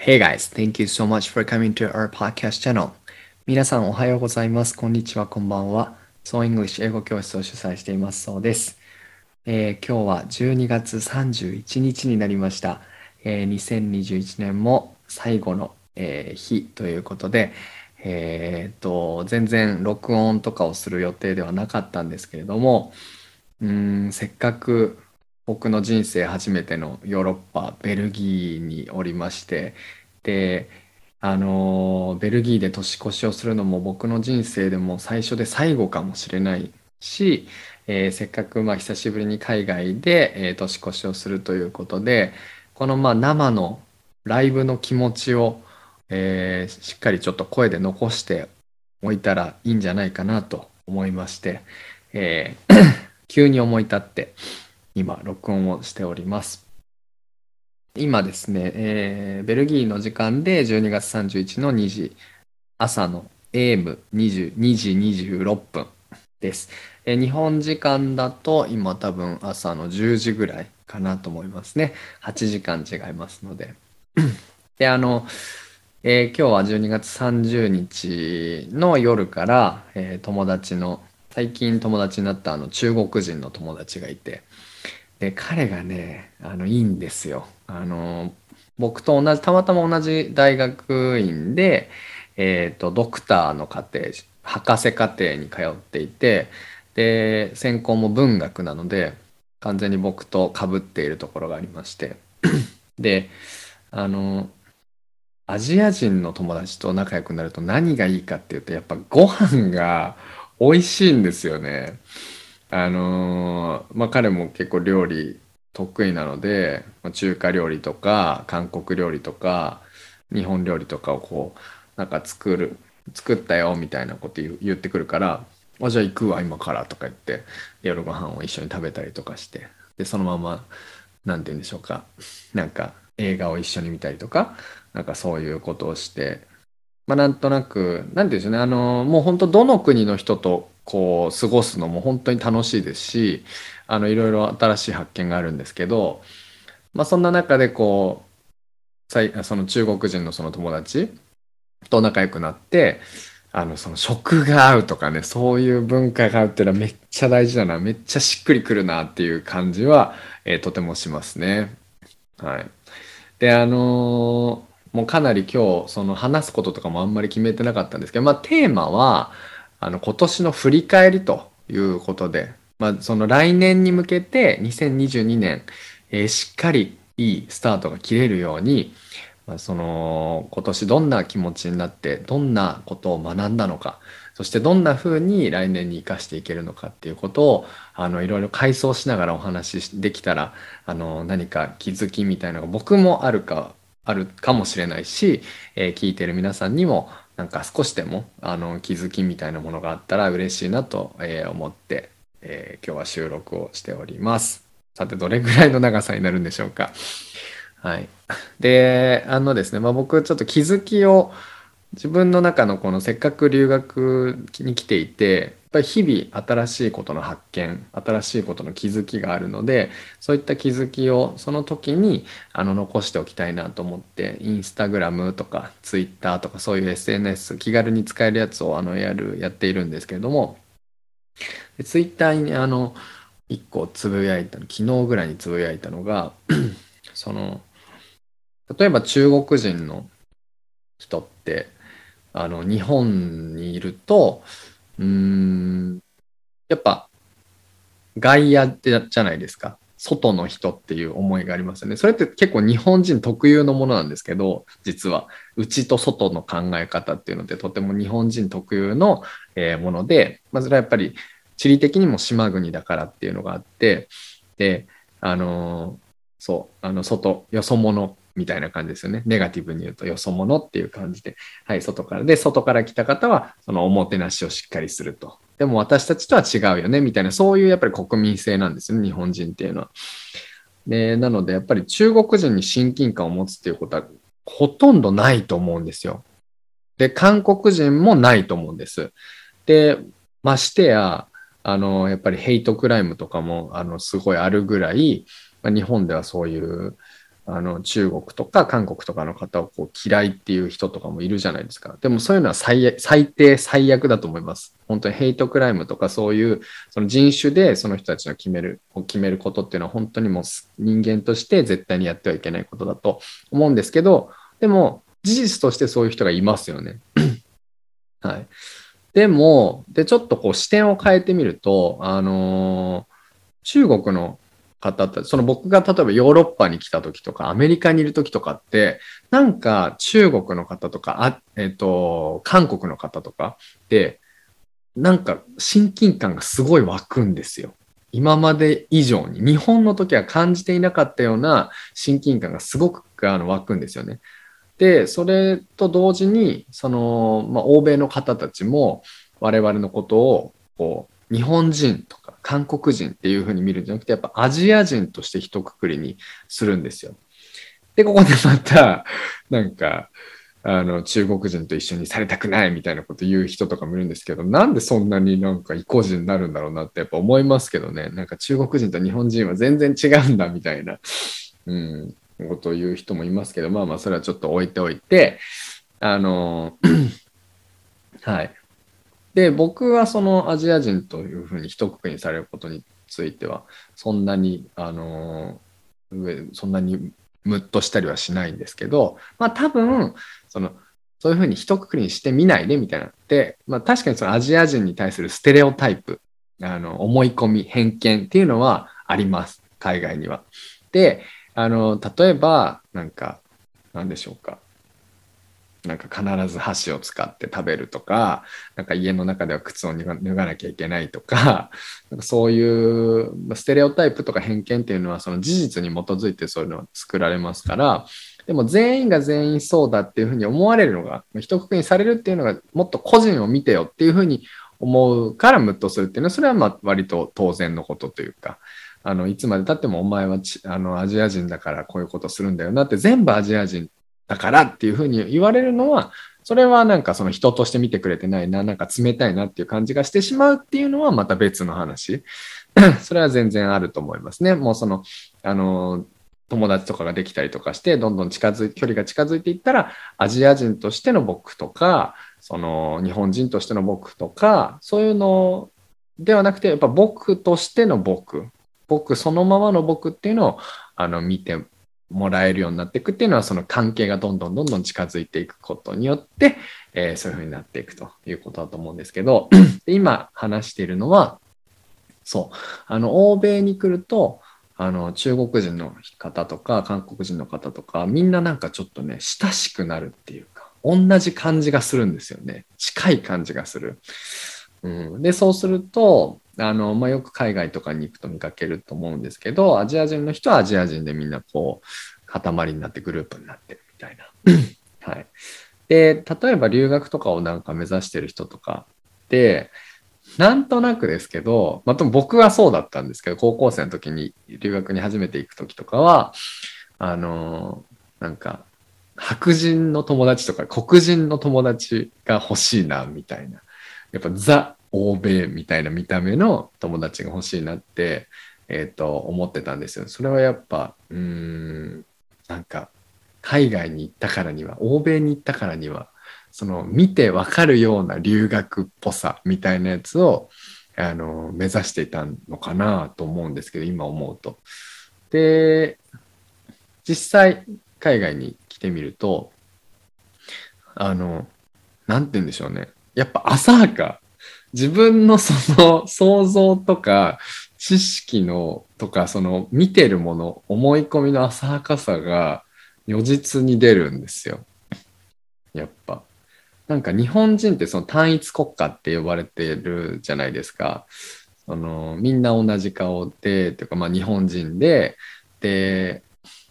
Hey guys, thank you so much for coming to our podcast channel. 皆さんおはようございます。こんにちは、こんばんは。So English 英語教室を主催していますそうです。えー今日は12月31日になりました。えー2021年も最後の、えー日ということで、えーっと、全然録音とかをする予定ではなかったんですけれども、うん、せっかく僕の人生初めてのヨーロッパ、ベルギーにおりまして、で、あのベルギーで年越しをするのも僕の人生でも最初で最後かもしれないし、えーせっかくまあ久しぶりに海外で、えー年越しをするということで、このまあ生のライブの気持ちを、えーしっかりちょっと声で残しておいたらいいんじゃないかなと思いまして、え 急に思い立って今録音をしております。今ですね、えーベルギーの時間で12月31の2時、朝の AM22 時26分です。えー日本時間だと今多分朝の10時ぐらいかなと思いますね。8時間違いますので。で、あの、えー今日は12月30日の夜から、えー友達の、最近友達になったあの中国人の友達がいて、で、彼がね、あの、いいんですよ。あの、僕と同じ、たまたま同じ大学院で、えっと、ドクターの課程、博士課程に通っていて、で、専攻も文学なので、完全に僕と被っているところがありまして、で、あの、アジア人の友達と仲良くなると何がいいかっていうと、やっぱご飯が美味しいんですよね。あのーまあ彼も結構料理得意なので、まあ中華料理とか韓国料理とか日本料理とかをこうなんか作る作ったよみたいなこと言ってくるから「あじゃあ行くわ今から」とか言って夜ご飯を一緒に食べたりとかしてでそのままなんて言うんでしょうかなんか映画を一緒に見たりとかなんかそういうことをしてまあ、なんとなく、なんて言うんでしょうね、あの、もう本当どの国の人とこう過ごすのも本当に楽しいですし、あの、いろいろ新しい発見があるんですけど、まあ、そんな中でこう、その中国人のその友達と仲良くなって、あの、その食が合うとかね、そういう文化が合うっていうのはめっちゃ大事だな、めっちゃしっくりくるなっていう感じは、えーとてもしますね。はい。で、あのーもうかなり今日、その話すこととかもあんまり決めてなかったんですけど、まあテーマは、あの今年の振り返りということで、まあその来年に向けて2022年、えーしっかりいいスタートが切れるように、まあ、その今年どんな気持ちになって、どんなことを学んだのか、そしてどんな風に来年に生かしていけるのかっていうことを、あのいろいろ回想しながらお話しできたら、あの何か気づきみたいなのが僕もあるかあるかもしれないし、えー聞いてる皆さんにもなんか少しでもあの気づきみたいなものがあったら嬉しいなと、え思って、えー今日は収録をしております。さてどれぐらいの長さになるんでしょうか。はい。で、あのですね、まあ、僕ちょっと気づきを自分の中のこのせっかく留学に来ていて、やっぱり日々新しいことの発見、新しいことの気づきがあるので、そういった気づきをその時にあの残しておきたいなと思って、インスタグラムとかツイッターとかそういう SNS 気軽に使えるやつをあのやる、やっているんですけれども、でツイッターにあの、一個つぶやいた、昨日ぐらいにつぶやいたのが、その、例えば中国人の人って、あの、日本にいると、うん、やっぱ、外野ってじゃないですか。外の人っていう思いがありますよね。それって結構日本人特有のものなんですけど、実は、内と外の考え方っていうのってとても日本人特有のえもので、まあ、それはやっぱり地理的にも島国だからっていうのがあって、で、あのそう、あの、外、よそ者みたいな感じですよね。ネガティブに言うとよそ者っていう感じで、はい、外から。で、外から来た方は、そのおもてなしをしっかりすると。でも私たちとは違うよね、みたいな、そういうやっぱり国民性なんですよね、日本人っていうのは。で、なので、やっぱり中国人に親近感を持つっていうことは、ほとんどないと思うんですよ。で、韓国人もないと思うんです。で、ましてや、あの、やっぱりヘイトクライムとかも、あの、すごいあるぐらい、ま日本ではそういう、あの中国とか韓国とかの方をこう嫌いっていう人とかもいるじゃないですか。でもそういうのは最最低最悪だと思います。本当にヘイトクライムとかそういうその人種でその人たちの決めるを決めることっていうのは本当にもう人間として絶対にやってはいけないことだと思うんですけど、でも事実としてそういう人がいますよね。はい。でも、で、ちょっとこう視点を変えてみると、あのー、中国の方って、その僕が例えばヨーロッパに来た時とか、アメリカにいる時とかって、なんか中国の方とか、あえっ、ー、と、韓国の方とかで、なんか親近感がすごい湧くんですよ。今まで以上に。日本の時は感じていなかったような親近感がすごくあの湧くんですよね。で、それと同時に、その、まあ、欧米の方たちも我々のことを、こう、日本人とか韓国人っていうふうに見るんじゃなくて、やっぱアジア人として一括りにするんですよ。で、ここでまた、なんか、あの、中国人と一緒にされたくないみたいなこと言う人とかもいるんですけど、なんでそんなになんか意固地になるんだろうなってやっぱ思いますけどね。なんか中国人と日本人は全然違うんだみたいな、うん、ことを言う人もいますけど、まあまあそれはちょっと置いておいて、あの、はい。で、僕はそのアジア人というふうに一括りにされることについては、そんなに、あの、そんなにムッとしたりはしないんですけど、まあ多分、その、そういうふうに一括りにしてみないでみたいなって、まあ確かにそのアジア人に対するステレオタイプ、あの、思い込み、偏見っていうのはあります。海外には。で、あの、例えば、なんか、なんでしょうか。なんか必ず箸を使って食べるとか、なんか家の中では靴を脱がなきゃいけないとか、なんかそういうステレオタイプとか偏見っていうのはその事実に基づいてそういうのは作られますから、でも全員が全員そうだっていうふうに思われるのが、一括りにされるっていうのがもっと個人を見てよっていうふうに思うからムッとするっていうのは、それはまあ割と当然のことというか、あのいつまでたってもお前はあのアジア人だからこういうことするんだよなって全部アジア人だからっていうふうに言われるのは、それはなんかその人として見てくれてないな、なんか冷たいなっていう感じがしてしまうっていうのはまた別の話。それは全然あると思いますね。もうその、あの、友達とかができたりとかして、どんどん近づい、距離が近づいていったら、アジア人としての僕とか、その日本人としての僕とか、そういうのではなくて、やっぱ僕としての僕、僕そのままの僕っていうのをあの見てもらえるようになっていくっていうのはその関係がどんどんどんどん近づいていくことによって、えー、そういうふうになっていくということだと思うんですけど 今話しているのはそうあの欧米に来るとあの中国人の方とか韓国人の方とかみんななんかちょっとね親しくなるっていうか同じ感じがするんですよね近い感じがする。うん、でそうするとあの、まあ、よく海外とかに行くと見かけると思うんですけど、アジア人の人はアジア人でみんなこう、塊になってグループになってるみたいな。はい。で、例えば留学とかをなんか目指してる人とかで、なんとなくですけど、まあ、僕はそうだったんですけど、高校生の時に留学に初めて行く時とかは、あの、なんか、白人の友達とか黒人の友達が欲しいな、みたいな。やっぱザ欧米みたいな見た目の友達が欲しいなって、えっ、ー、と、思ってたんですよ。それはやっぱ、うん、なんか、海外に行ったからには、欧米に行ったからには、その見てわかるような留学っぽさみたいなやつを、あの、目指していたのかなと思うんですけど、今思うと。で、実際、海外に来てみると、あの、なんて言うんでしょうね。やっぱ浅はか自分のその 想像とか知識のとかその見てるもの思い込みの浅はかさが如実に出るんですよ。やっぱ。なんか日本人ってその単一国家って呼ばれてるじゃないですか。そのみんな同じ顔でというかまあ日本人でで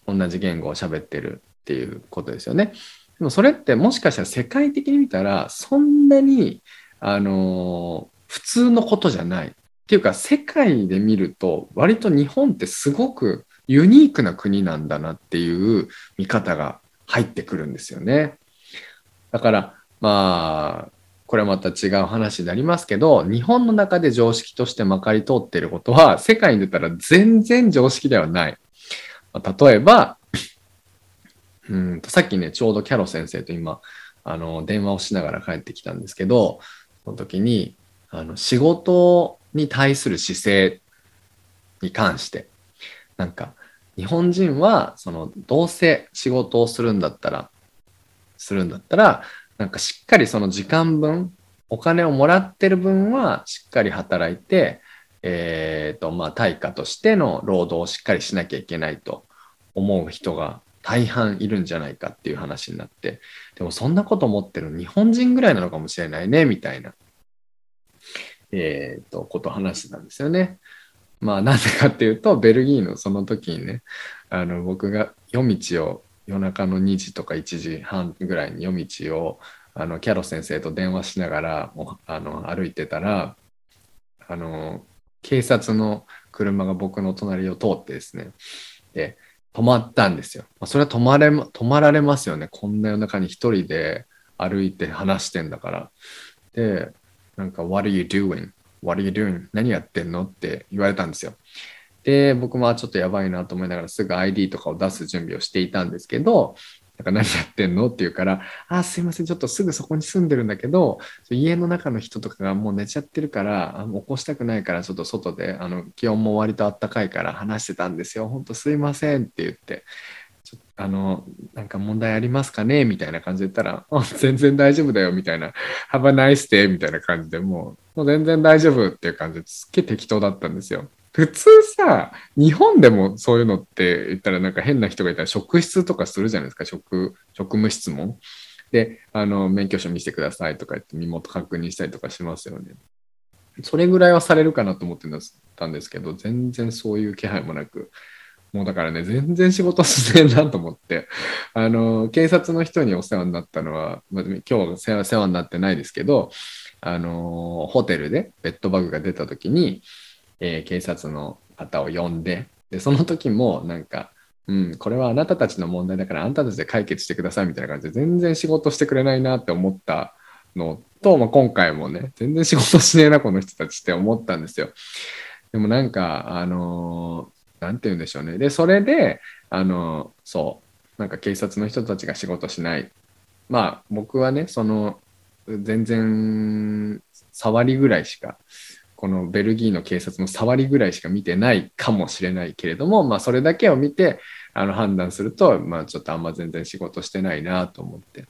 同じ言語を喋ってるっていうことですよね。でもそれってもしかしたら世界的に見たらそんなにあの普通のことじゃない。っていうか世界で見ると割と日本ってすごくユニークな国なんだなっていう見方が入ってくるんですよね。だからまあこれはまた違う話になりますけど日本の中で常識としてまかり通っていることは世界に出たら全然常識ではない。例えばうんとさっきね、ちょうどキャロ先生と今、あの、電話をしながら帰ってきたんですけど、の時に、あの、仕事に対する姿勢に関して、なんか、日本人は、その、どうせ仕事をするんだったら、するんだったら、なんかしっかりその時間分、お金をもらってる分はしっかり働いて、えっ、ー、と、まあ、対価としての労働をしっかりしなきゃいけないと思う人が大半いるんじゃないかっていう話になって、でもそんなこと思ってる日本人ぐらいなのかもしれないね、みたいな、えっ、ー、と、こと話してたんですよね。まあ、なんでかっていうと、ベルギーのその時にね、あの、僕が夜道を夜中の2時とか1時半ぐらいに夜道をあのキャロ先生と電話しながらあの歩いてたらあの警察の車が僕の隣を通ってですねで止まったんですよ。まあ、それは止まれ止まられますよねこんな夜中に一人で歩いて話してんだから。でなんか「What are you doing? What are you doing? 何やってんの?」って言われたんですよ。で、僕もちょっとやばいなと思いながらすぐ ID とかを出す準備をしていたんですけど、なんか何やってんの？って言うから、あ、すいません、ちょっとすぐそこに住んでるんだけど、家の中の人とかがもう寝ちゃってるから、起こしたくないから、ちょっと外で、あの、気温も割と暖かいから話してたんですよ。ほんとすいませんって言って、ちょあの、なんか問題ありますかね？みたいな感じで言ったら、全然大丈夫だよみたいな、Have a nice day みたいな感じでもう、もう全然大丈夫っていう感じですっげえ適当だったんですよ。普通さ、日本でもそういうのって言ったらなんか変な人がいたら職質とかするじゃないですか、職、職務質問。で、あの、免許証見せてくださいとか言って身元確認したりとかしますよね。それぐらいはされるかなと思ってたんですけど、全然そういう気配もなく、もうだからね、全然仕事しねえなと思って、あの、警察の人にお世話になったのは、まあ、今日は世話になってないですけど、あの、ホテルでベッドバグが出た時に、えー、警察の方を呼んで、で、その時もなんか、うん、これはあなたたちの問題だからあなたたちで解決してくださいみたいな感じで全然仕事してくれないなって思ったのと、まあ、今回もね、全然仕事しねえな、この人たちって思ったんですよ。でもなんか、あのー、なんて言うんでしょうね。で、それで、あのー、そう、なんか警察の人たちが仕事しない。まあ、僕はね、その、全然、触りぐらいしか、このベルギーの警察の触りぐらいしか見てないかもしれないけれども、まあ、それだけを見てあの判断すると、まあ、ちょっとあんま全然仕事してないなと思って。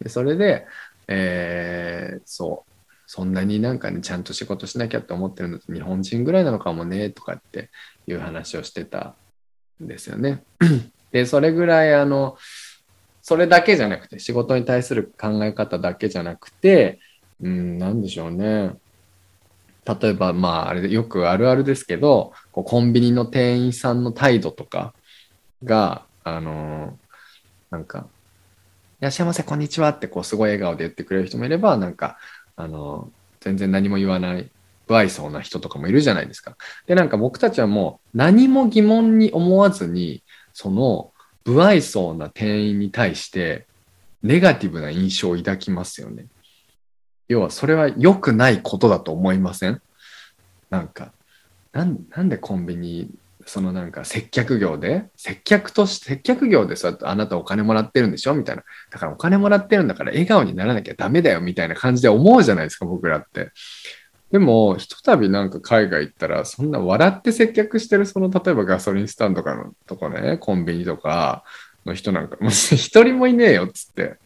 でそれで、えー、そう。そんなになんかねちゃんと仕事しなきゃって思ってるのって日本人ぐらいなのかもねとかっていう話をしてたんですよね。でそれぐらいあのそれだけじゃなくて仕事に対する考え方だけじゃなくてうん何でしょうね。例えば、まあ、あれよくあるあるですけど、こうコンビニの店員さんの態度とかが、あのー、なんか、いらっしゃいませ、こんにちはって、こう、すごい笑顔で言ってくれる人もいれば、なんか、あのー、全然何も言わない、不愛想な人とかもいるじゃないですか。で、なんか僕たちはもう、何も疑問に思わずに、その、不愛想な店員に対して、ネガティブな印象を抱きますよね。要はそれは良くないことだと思いません？なんかなんでコンビニそのなんか接客業で接客として接客業でそうやってあなたお金もらってるんでしょ？みたいな。だからお金もらってるんだから笑顔にならなきゃダメだよみたいな感じで思うじゃないですか僕らって。でもひとたびなんか海外行ったらそんな笑って接客してるその例えばガソリンスタンドとかのとこねコンビニとかの人なんかもう一人もいねえよっつって。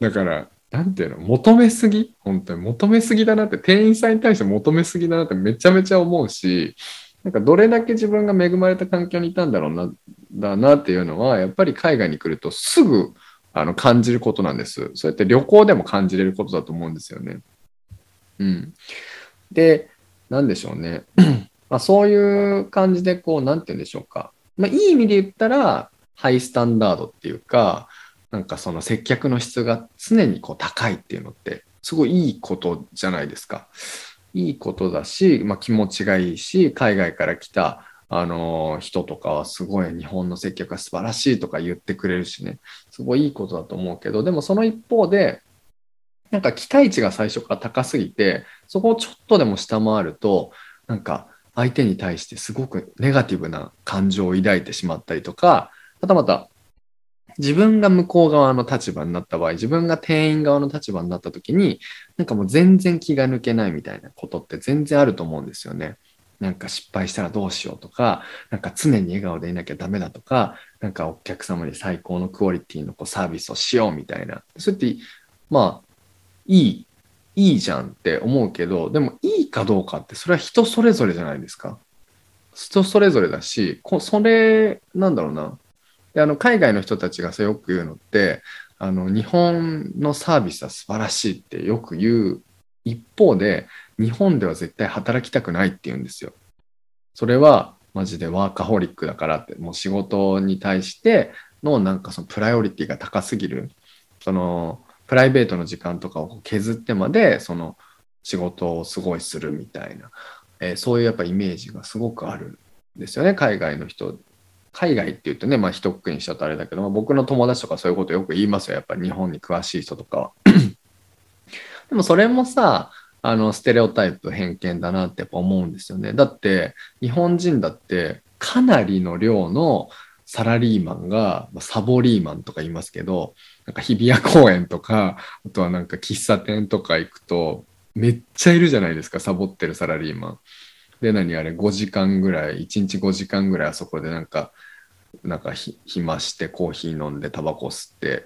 だからなんていうの求めすぎ？本当に求めすぎだなって、店員さんに対して求めすぎだなってめちゃめちゃ思うし、なんかどれだけ自分が恵まれた環境にいたんだろうな、だなっていうのは、やっぱり海外に来るとすぐあの感じることなんです。そうやって旅行でも感じれることだと思うんですよね。うん。で、なんでしょうね。まあ、そういう感じで、こう、なんて言うんでしょうか。まあ、いい意味で言ったら、ハイスタンダードっていうか、なんかその接客の質が常にこう高いっていうのってすごいいいことじゃないですか。いいことだし、まあ、気持ちがいいし海外から来たあの人とかはすごい日本の接客が素晴らしいとか言ってくれるしねすごいいいことだと思うけどでもその一方でなんか期待値が最初から高すぎてそこをちょっとでも下回るとなんか相手に対してすごくネガティブな感情を抱いてしまったりとかはたまた自分が向こう側の立場になった場合、自分が店員側の立場になった時に、なんかもう全然気が抜けないみたいなことって全然あると思うんですよね。なんか失敗したらどうしようとか、なんか常に笑顔でいなきゃダメだとか、なんかお客様に最高のクオリティのこうサービスをしようみたいな。そうやって、まあ、いい、いいじゃんって思うけど、でもいいかどうかってそれは人それぞれじゃないですか。人それぞれだし、こそれ、なんだろうな。であの海外の人たちがよく言うのってあの日本のサービスは素晴らしいってよく言う一方で日本では絶対働きたくないって言うんですよ。それはマジでワーカホリックだからってもう仕事に対してのなんかそのプライオリティが高すぎるそのプライベートの時間とかを削ってまでその仕事をすごいするみたいな、えー、そういうやっぱイメージがすごくあるんですよね海外の人海外っていうとね、まあ一括りにしちゃうとあれだけど、まあ、僕の友達とかそういうことよく言いますよ。やっぱり日本に詳しい人とかは。でもそれもさ、あの、ステレオタイプ、偏見だなってやっぱ思うんですよね。だって、日本人だってかなりの量のサラリーマンが、サボリーマンとか言いますけど、なんか日比谷公園とか、あとはなんか喫茶店とか行くと、めっちゃいるじゃないですか、サボってるサラリーマン。で、何あれ、5時間ぐらい、1日5時間ぐらいあそこでなんか、なんか暇してコーヒー飲んでタバコ吸って、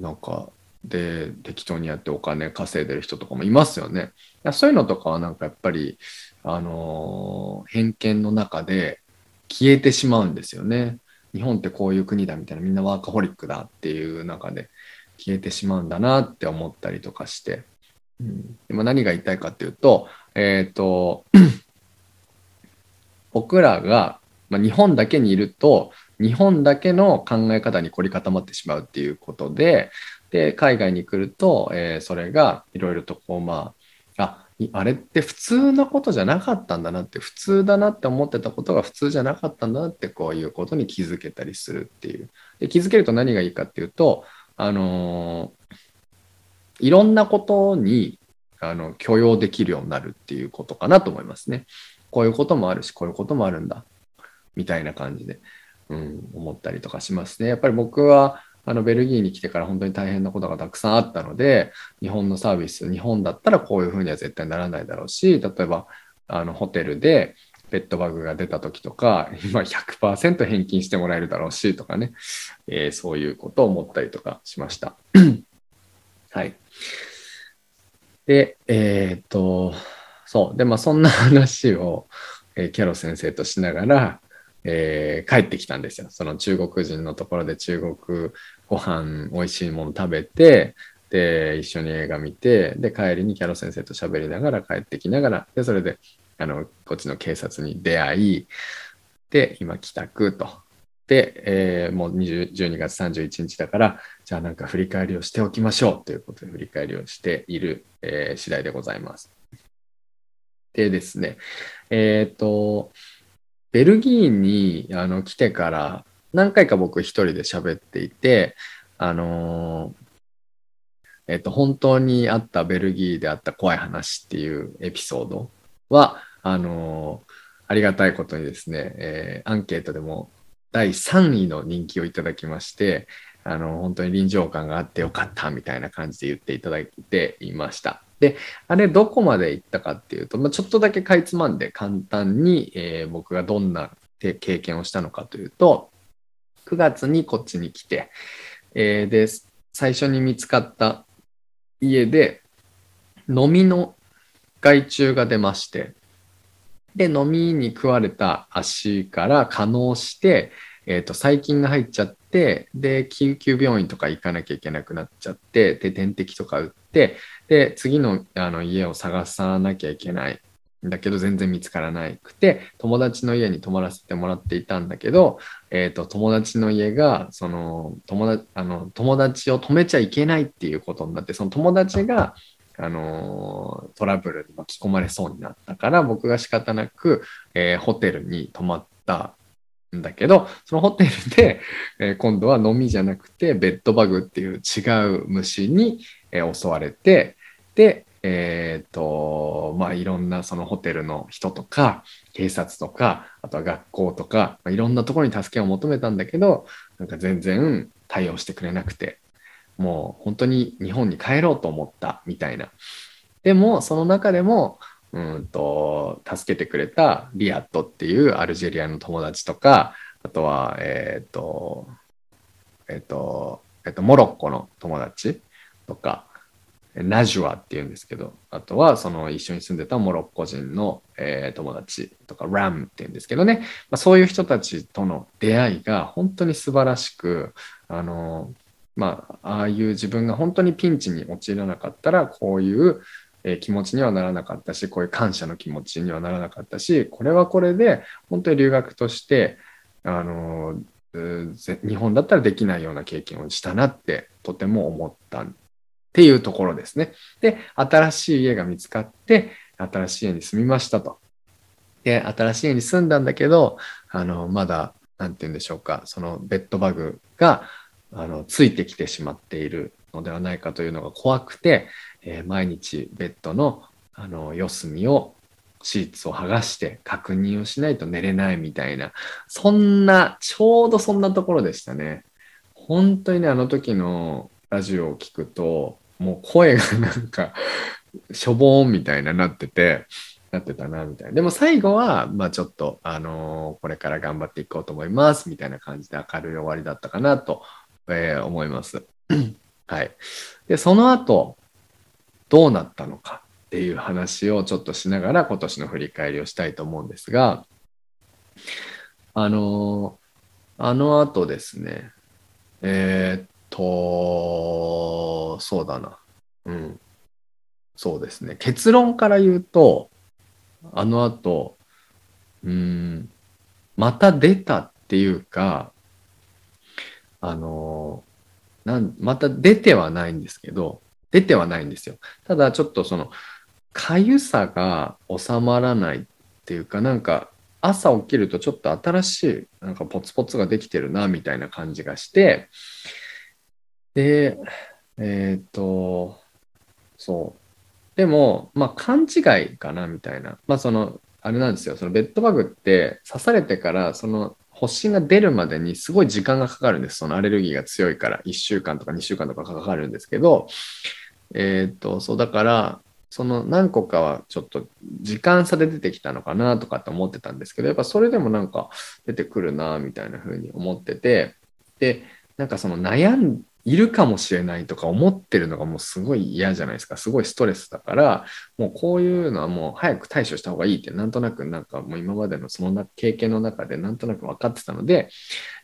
なんか、で、適当にやってお金稼いでる人とかもいますよね。そういうのとかはなんかやっぱり、あのー、偏見の中で消えてしまうんですよね。日本ってこういう国だみたいな、みんなワーカホリックだっていう中で消えてしまうんだなって思ったりとかして。うん、でも何が言いたいかっていうと、えっ、ー、と、僕らが、まあ、日本だけにいると日本だけの考え方に凝り固まってしまうっていうことでで海外に来ると、えー、それがいろいろとこうまああれって普通のことじゃなかったんだなって普通だなって思ってたことが普通じゃなかったんだなってこういうことに気づけたりするっていう。で気づけると何がいいかっていうとあのー、いろんなことにあの許容できるようになるっていうことかなと思いますね。こういうこともあるし、こういうこともあるんだ、みたいな感じで、うん、思ったりとかしますね。やっぱり僕は、あのベルギーに来てから本当に大変なことがたくさんあったので、日本のサービス、日本だったらこういうふうには絶対ならないだろうし、例えばあのホテルでペットバグが出た時とか、今100%返金してもらえるだろうしとかね、えー、そういうことを思ったりとかしました。はい。で、えー、っと、そう。で、まあ、そんな話を、えー、キャロ先生としながら、えー、帰ってきたんですよ。その中国人のところで中国ご飯、美味しいもの食べて、で、一緒に映画見て、で、帰りにキャロ先生と喋りながら帰ってきながら、で、それで、あの、こっちの警察に出会い、で、今帰宅と。で、えー、もう12月31日だから、じゃあなんか振り返りをしておきましょうということで振り返りをしている、えー、次第でございます。でですね、えっ、ー、と、ベルギーにあの来てから何回か僕一人で喋っていて、あのえっ、と、本当にあったベルギーであった怖い話っていうエピソードは、あのありがたいことにですね、えー、アンケートでも第3位の人気をいただきまして、あの、本当に臨場感があってよかったみたいな感じで言っていただいていました。で、あれどこまで行ったかっていうと、まあ、ちょっとだけかいつまんで簡単に、えー、僕がどんな経験をしたのかというと、9月にこっちに来て、えー、で、最初に見つかった家で、飲みの害虫が出まして、で、飲みに食われた足から可能して、えっ、ー、と、細菌が入っちゃって、で、救急病院とか行かなきゃいけなくなっちゃって、で、点滴とか打って、で、次のあの家を探さなきゃいけない。だけど、全然見つからなくて、友達の家に泊まらせてもらっていたんだけど、え、ー、と、友達の家が、その、友達、あの、友達を止めちゃいけないっていうことになって、その友達が、あのトラブルに巻き込まれそうになったから僕が仕方なく、えー、ホテルに泊まったんだけどそのホテルで、えー、今度は飲みじゃなくてベッドバグっていう違う虫に、えー、襲われてえっ、ー、とまあいろんなそのホテルの人とか警察とかあとは学校とか、まあ、いろんなところに助けを求めたんだけどなんか全然対応してくれなくて、もう本当に日本に帰ろうと思ったみたいな。でも、その中でも、うんと、助けてくれたリアットっていうアルジェリアの友達とか、あとは、えっ、ー、と、えっ、ー、と、えっ、と、モロッコの友達とか、ナジュアっていうんですけど、あとはその一緒に住んでたモロッコ人の、えー、友達とか、ラムっていうんですけどね、まあ、そういう人たちとの出会いが本当に素晴らしく、あの、まあ、ああいう自分が本当にピンチに陥らなかったら、こういう、え気持ちにはならなかったし、こういう感謝の気持ちにはならなかったし、これはこれで本当に留学として、あの、日本だったらできないような経験をしたなってとても思ったんっていうところですね。で、新しい家が見つかって、新しい家に住みましたと。で、新しい家に住んだんだけど、あの、まだ、なんて言うんでしょうか、そのベッドバグが、あの、ついてきてしまっているのではないかというのが怖くて、えー、毎日ベッドの、あの、四隅をシーツを剥がして確認をしないと寝れないみたいな、そんな、ちょうどそんなところでしたね。本当にね、あの時のラジオを聞くと、もう声がなんかしょぼーんみたいななってて、なってたな、みたいな。でも最後は、まあちょっと、あのー、これから頑張っていこうと思います、みたいな感じで明るい終わりだったかなと、えー、思います。はい。で、その後、どうなったのかっていう話をちょっとしながら今年の振り返りをしたいと思うんですが、あのー、あの後ですね、えー、っと、そうだな。うん。そうですね。結論から言うと、あの後、うん、また出たっていうか、あの、なんまた出てはないんですけど、出てはないんですよ。ただちょっとその、かゆさが収まらないっていうか、なんか朝起きるとちょっと新しい、なんかポツポツができてるな、みたいな感じがして、で、えっ、と、そう。でも、まあ、勘違いかな、みたいな。まあ、その、あれなんですよ。そのベッドバグって刺されてから、その発疹が出るまでにすごい時間がかかるんです。そのアレルギーが強いから、1週間とか2週間とかかかるんですけど、えっ、と、そうだから、その何個かはちょっと時間差で出てきたのかなとかって思ってたんですけど、やっぱそれでもなんか出てくるなみたいな風に思ってて、で、なんかその悩んいるかもしれないとか思ってるのがもうすごい嫌じゃないですか。すごいストレスだから、もうこういうのはもう早く対処した方がいいって、なんとなくなんかもう今までのその経験の中でなんとなく分かってたので、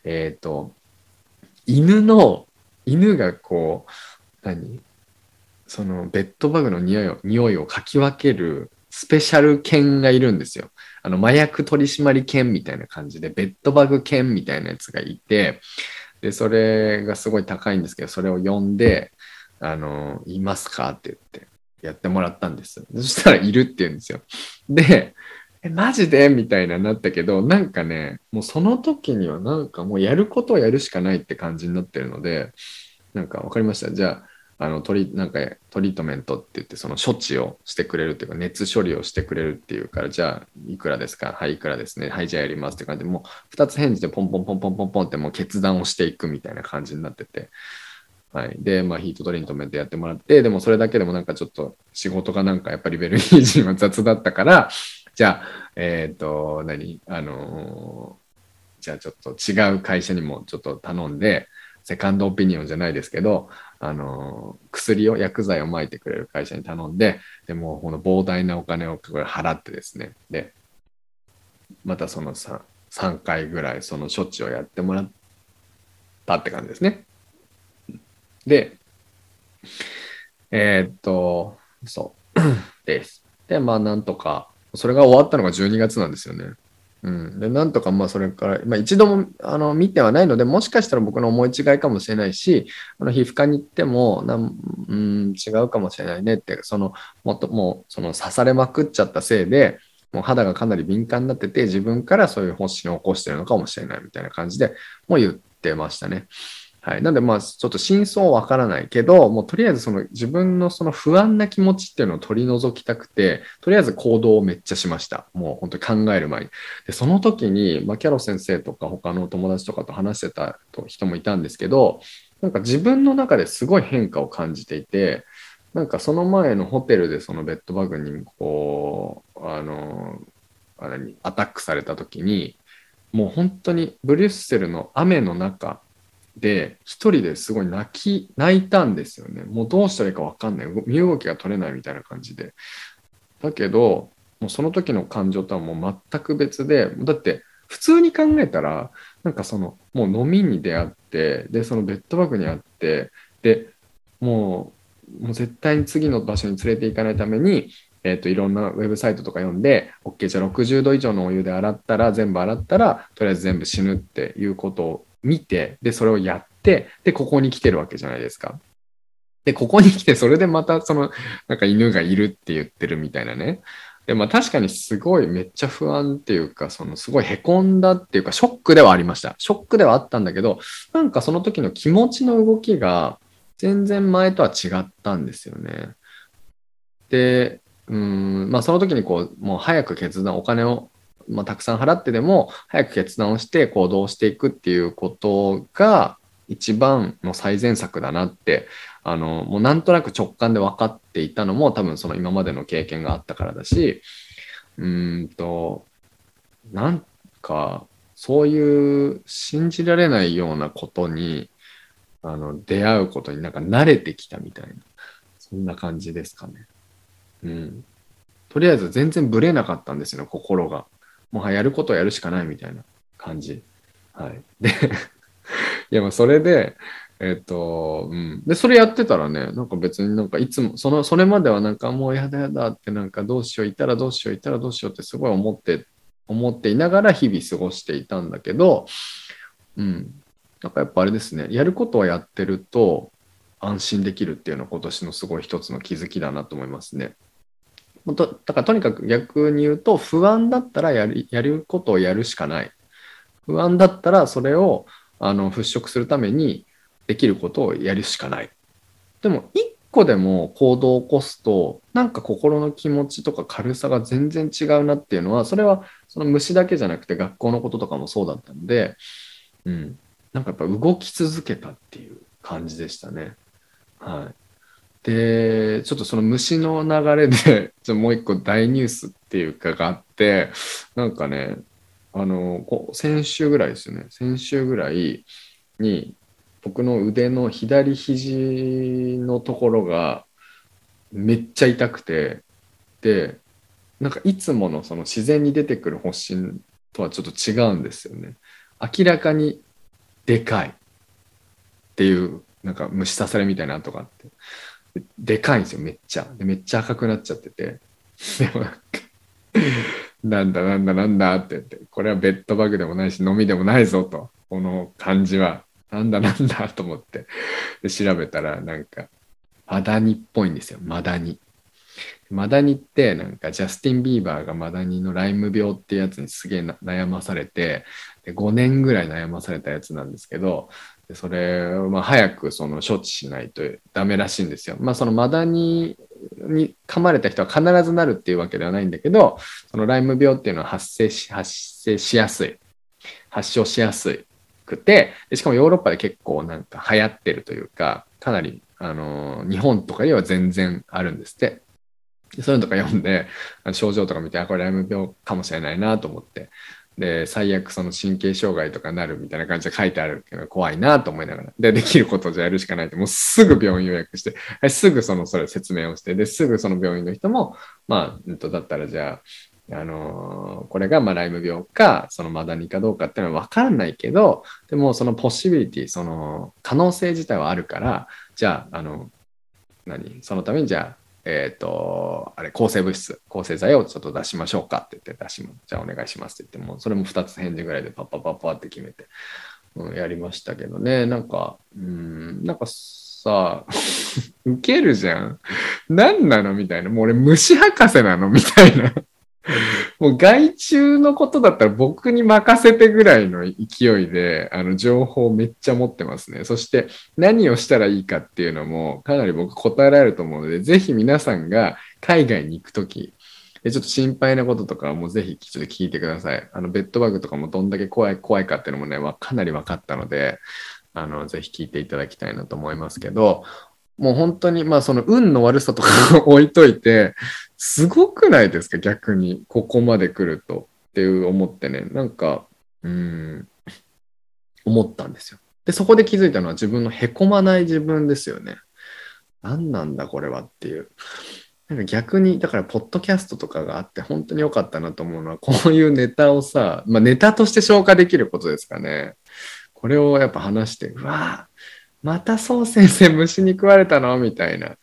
えっ、ー、と、犬の、犬がこう、何？そのベッドバグの匂いを匂いをかき分けるスペシャル犬がいるんですよ。あの麻薬取締犬みたいな感じで、ベッドバグ犬みたいなやつがいて、で、それがすごい高いんですけど、それを呼んで、あの、いますかって言ってやってもらったんです。そしたらいるって言うんですよ。で、え、マジで？みたいななったけど、なんかね、もうその時にはなんかもうやることをやるしかないって感じになってるので、なんか分かりました。じゃあ、あのトリなんかトリートメントって言ってその処置をしてくれるっていうか熱処理をしてくれるっていうからじゃあいくらですか？はいいくらですね？はいじゃあやりますって感じでもう2つ返事でポンポンポンポンポンポンってもう決断をしていくみたいな感じになってて。はい。で、まあ、ヒートトリートメントやってもらって、でもそれだけでもなんかちょっと仕事がなんかやっぱりベルギー人は雑だったから、じゃあ、えっ、ー、と、何？あのー、じゃあちょっと違う会社にもちょっと頼んで、セカンドオピニオンじゃないですけど、あの、薬を、薬剤を撒いてくれる会社に頼んで、でも、この膨大なお金をこれ払ってですね、で、またその 3, 3回ぐらいその処置をやってもらったって感じですね。で、えー、っと、そうです。で、まあ、なんとか、それが終わったのが12月なんですよね。うん、でなんとかまあそれから、まあ、一度もあの見てはないのでもしかしたら僕の思い違いかもしれないしあの皮膚科に行ってもな、うん、違うかもしれないねってそのもっともうその刺されまくっちゃったせいでもう肌がかなり敏感になってて自分からそういう発疹を起こしてるのかもしれないみたいな感じでもう言ってましたね。はい。なんで、まあ、ちょっと真相はわからないけど、もうとりあえずその自分のその不安な気持ちっていうのを取り除きたくて、とりあえず行動をめっちゃしました。もう本当に考える前に。で、その時に、まあ、キャロ先生とか他の友達とかと話してた人もいたんですけど、なんか自分の中ですごい変化を感じていて、なんかその前のホテルでそのベッドバグにこう、あの、あれにアタックされた時に、もう本当にブリュッセルの雨の中で、一人ですごい泣き、泣いたんですよね。もうどうしたらいいかわかんない。身動きが取れないみたいな感じで。だけど、もうその時の感情とはもう全く別で、だって普通に考えたら、なんかその、もう飲みに出会って、で、そのベッドバッグにあって、で、もう、もう絶対に次の場所に連れて行かないために、えっ、ー、と、いろんなウェブサイトとか読んで、OK、じゃあ60度以上のお湯で洗ったら、全部洗ったら、とりあえず全部死ぬっていうことを見て、で、それをやって、で、ここに来てるわけじゃないですか。で、ここに来て、それでまた、その、なんか犬がいるって言ってるみたいなね。で、まあ確かにすごいめっちゃ不安っていうか、そのすごい凹んだっていうか、ショックではありました。ショックではあったんだけど、なんかその時の気持ちの動きが全然前とは違ったんですよね。で、うん、まあその時にこう、もう早く決断、お金をまあ、たくさん払ってでも早く決断をして行動していくっていうことが一番の最善策だなってあのもうなんとなく直感で分かっていたのも多分その今までの経験があったからだしうんとなんかそういう信じられないようなことにあの出会うことになんか慣れてきたみたいなそんな感じですかね。うん、とりあえず全然ブレなかったんですよ心が。もはやることをやるしかないみたいな感じ。はい。で いや、まあ、それで、えっ、と、うん。で、それやってたらね、なんか別になんかいつも、その、それまではなんかもうやだやだってなんかどうしよう、いたらどうしよう、いたらどうしようってすごい思って、思っていながら日々過ごしていたんだけど、うん。なんかやっぱあれですね、やることをやってると安心できるっていうのは今年のすごい一つの気づきだなと思いますね。だからとにかく逆に言うと不安だったらやるやることをやるしかない不安だったらそれをあの払拭するためにできることをやるしかないでも一個でも行動を起こすとなんか心の気持ちとか軽さが全然違うなっていうのはそれはその虫だけじゃなくて学校のこととかもそうだったので、うん、なんかやっぱ動き続けたっていう感じでしたね。はい。で、ちょっとその虫の流れで、ちょもう一個大ニュースっていうかがあって、なんかね、あの、先週ぐらいですよね。先週ぐらいに、僕の腕の左肘のところがめっちゃ痛くて、で、なんかいつものその自然に出てくる発疹とはちょっと違うんですよね。明らかにでかいっていう、なんか虫刺されみたいな跡があって。でかいんですよ、めっちゃ。でめっちゃ赤くなっちゃってて。でもなんかなんだなんだなんだって言って、これはベッドバグでもないし、飲みでもないぞと、この感じは。なんだなんだと思って。で、調べたら、なんか、マダニっぽいんですよ、マダニ。マダニってなんかジャスティン・ビーバーがマダニのライム病ってやつにすげえ悩まされてで5年ぐらい悩まされたやつなんですけどでそれをまあ早くその処置しないとダメらしいんですよ。まあそのマダニに噛まれた人は必ずなるっていうわけではないんだけど、そのライム病っていうのは発生し発生しやすい。発症しやすくてで、しかもヨーロッパで結構なんか流行ってるというか、かなりあの日本とかよりは全然あるんですって。そういうのとか読んで、症状とか見て、あ、これライム病かもしれないなと思って、で、最悪その神経障害とかなるみたいな感じで書いてあるけど、怖いなと思いながら。で、できることじゃやるしかないって、もうすぐ病院予約して、すぐその、それ説明をして、で、すぐその病院の人も、まあ、うんと、だったらじゃあ、あのー、これがまあライム病か、そのマダニかどうかっていうのは分からないけど、でもそのポッシビリティ、その可能性自体はあるから、じゃあ、あの、何？そのためにじゃあ、えっ、ー、と、あれ、抗生物質、抗生剤をちょっと出しましょうかって言って出します。じゃあお願いしますって言って、もうそれも2つ返事ぐらいでパッパッパッパって決めて、うん、やりましたけどね、なんか、うん、なんかさ、ウケるじゃん。何なのみたいな。もう俺虫博士なのみたいな。もう外注のことだったら僕に任せてぐらいの勢いで、あの、情報めっちゃ持ってますね。そして何をしたらいいかっていうのもかなり僕答えられると思うので、ぜひ皆さんが海外に行くとき、ちょっと心配なこととかもぜひちょっと聞いてください。あの、ベッドバグとかもどんだけ怖い、怖いかっていうのもね、かなり分かったので、あの、ぜひ聞いていただきたいなと思いますけど、もう本当に、まあその運の悪さとかを置いといて、すごくないですか逆に、ここまで来るとっていう思ってね、なんか、うん、思ったんですよ。で、そこで気づいたのは自分のへこまない自分ですよね。何なんだこれはっていう。なんか逆に、だからポッドキャストとかがあって本当に良かったなと思うのは、こういうネタをさ、まあネタとして消化できることですかね。これをやっぱ話して、うわぁ、またそう先生虫に食われたの？みたいな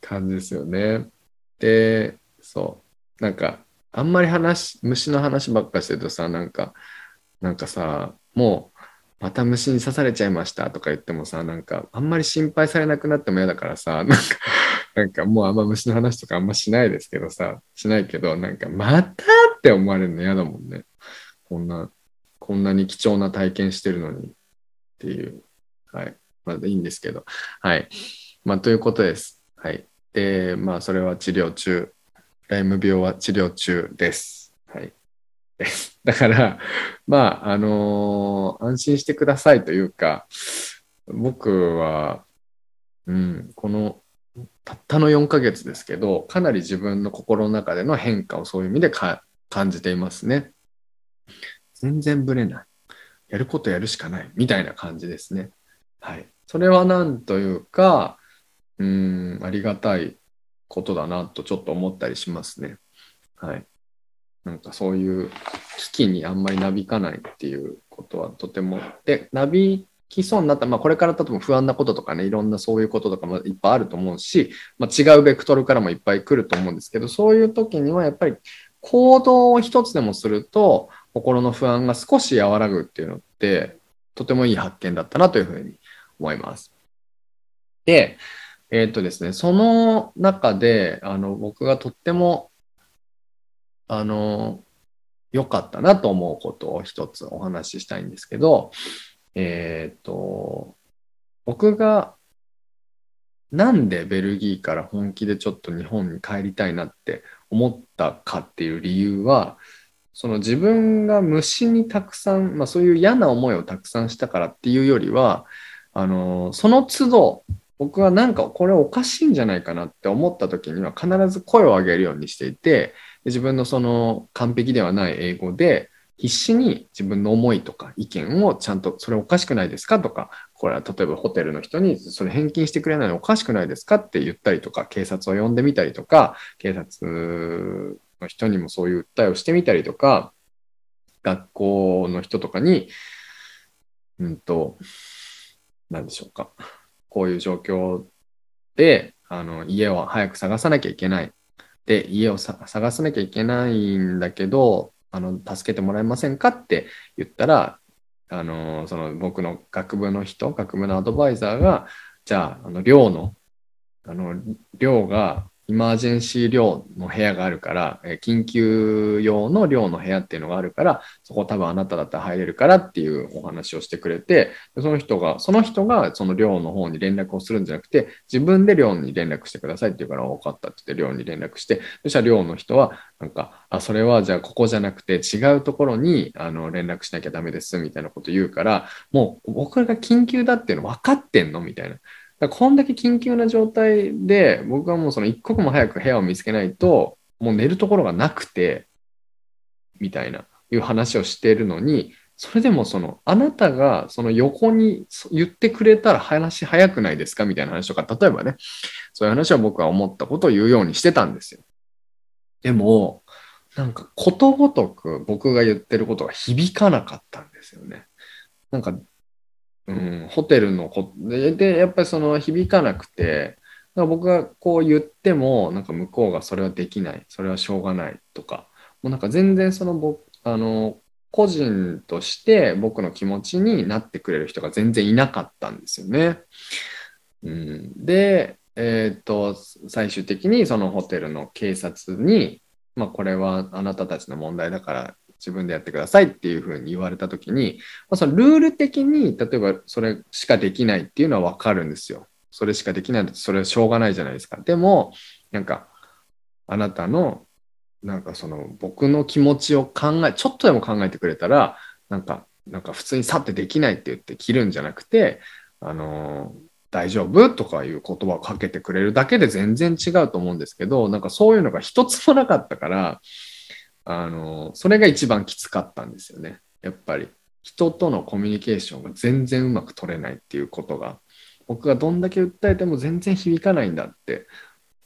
感じですよね。で、そう。なんか、あんまり話、虫の話ばっかしてるとさ、なんか、なんかさ、もう、また虫に刺されちゃいましたとか言ってもさ、なんか、あんまり心配されなくなっても嫌だからさ、なんか、なんかもうあんま虫の話とかあんましないですけどさ、しないけど、なんか、また？って思われるの嫌だもんね。こんな、こんなに貴重な体験してるのにっていう。はい。まだいいんですけど。はい。まあ、ということです。はい。で、まあ、それは治療中。ライム病は治療中です。はい。だから、まあ、あのー、安心してくださいというか、僕は、うん、この、たったの4ヶ月ですけど、かなり自分の心の中での変化をそういう意味で感じていますね。全然ぶれない。やることやるしかない。みたいな感じですね。はい。それはなんというか、うん、ありがたいことだなとちょっと思ったりしますね。はい。なんかそういう危機にあんまりなびかないっていうことはとても。で、なびきそうになった、まあ、これからとても不安なこととかね、いろんなそういうこととかもいっぱいあると思うし、まあ、違うベクトルからもいっぱい来ると思うんですけど、そういう時にはやっぱり行動を一つでもすると、心の不安が少し和らぐっていうのって、とてもいい発見だったなというふうに思います。で、えー、っとですね、その中で、あの、僕がとっても、あの、良かったなと思うことを一つお話ししたいんですけど、えー、っと、僕がなんでベルギーから本気でちょっと日本に帰りたいなって思ったかっていう理由は、その自分が虫にたくさん、まあそういう嫌な思いをたくさんしたからっていうよりは、あの、その都度、僕はなんかこれおかしいんじゃないかなって思った時には必ず声を上げるようにしていて、自分のその完璧ではない英語で必死に自分の思いとか意見をちゃんとそれおかしくないですかとか、これは例えばホテルの人にそれ返金してくれないのおかしくないですかって言ったりとか、警察を呼んでみたりとか、警察の人にもそういう訴えをしてみたりとか、学校の人とかに、うんと、何でしょうか。こういう状況で、あの、家を早く探さなきゃいけない。で、家を探さなきゃいけないんだけど、あの、助けてもらえませんかって言ったら、あの、その僕の学部の人、学部のアドバイザーが、じゃあ、あの、寮の、あの、寮がイマージェンシー寮の部屋があるから、え緊急用の寮の部屋っていうのがあるから、そこ多分あなただったら入れるからっていうお話をしてくれて、その人が、その人がその寮の方に連絡をするんじゃなくて、自分で寮に連絡してくださいって言うから、分かったって言って寮に連絡して、そしたら寮の人は、なんか、あ、それはじゃあここじゃなくて違うところにあの連絡しなきゃダメですみたいなこと言うから、もう僕が緊急だっていうの分かってんのみたいな。だこんだけ緊急な状態で、僕はもうその一刻も早く部屋を見つけないと、もう寝るところがなくて、みたいな、いう話をしているのに、それでもその、あなたがその横に言ってくれたら話早くないですかみたいな話とか、例えばね、そういう話は僕は思ったことを言うようにしてたんですよ。でも、なんかことごとく僕が言ってることが響かなかったんですよね。なんかうん、ホテルのこででやっぱりその響かなくてか僕がこう言ってもなんか向こうがそれはできないそれはしょうがないとかもうなんか全然その僕あの個人として僕の気持ちになってくれる人が全然いなかったんですよね。うん、で、えー、っと最終的にそのホテルの警察にまあ、これはあなたたちの問題だから自分でやってくださいっていうふうに言われた時に、まあ、そのルール的に例えばそれしかできないっていうのは分かるんですよ。それしかできないとそれはしょうがないじゃないですか。でもなんかあなたのなんかその僕の気持ちを考えちょっとでも考えてくれたらなんかなんか普通に去ってできないって言って切るんじゃなくてあの大丈夫とかいう言葉をかけてくれるだけで全然違うと思うんですけど、なんかそういうのが一つもなかったから、あの、それが一番きつかったんですよね。やっぱり。人とのコミュニケーションが全然うまく取れないっていうことが、僕がどんだけ訴えても全然響かないんだって、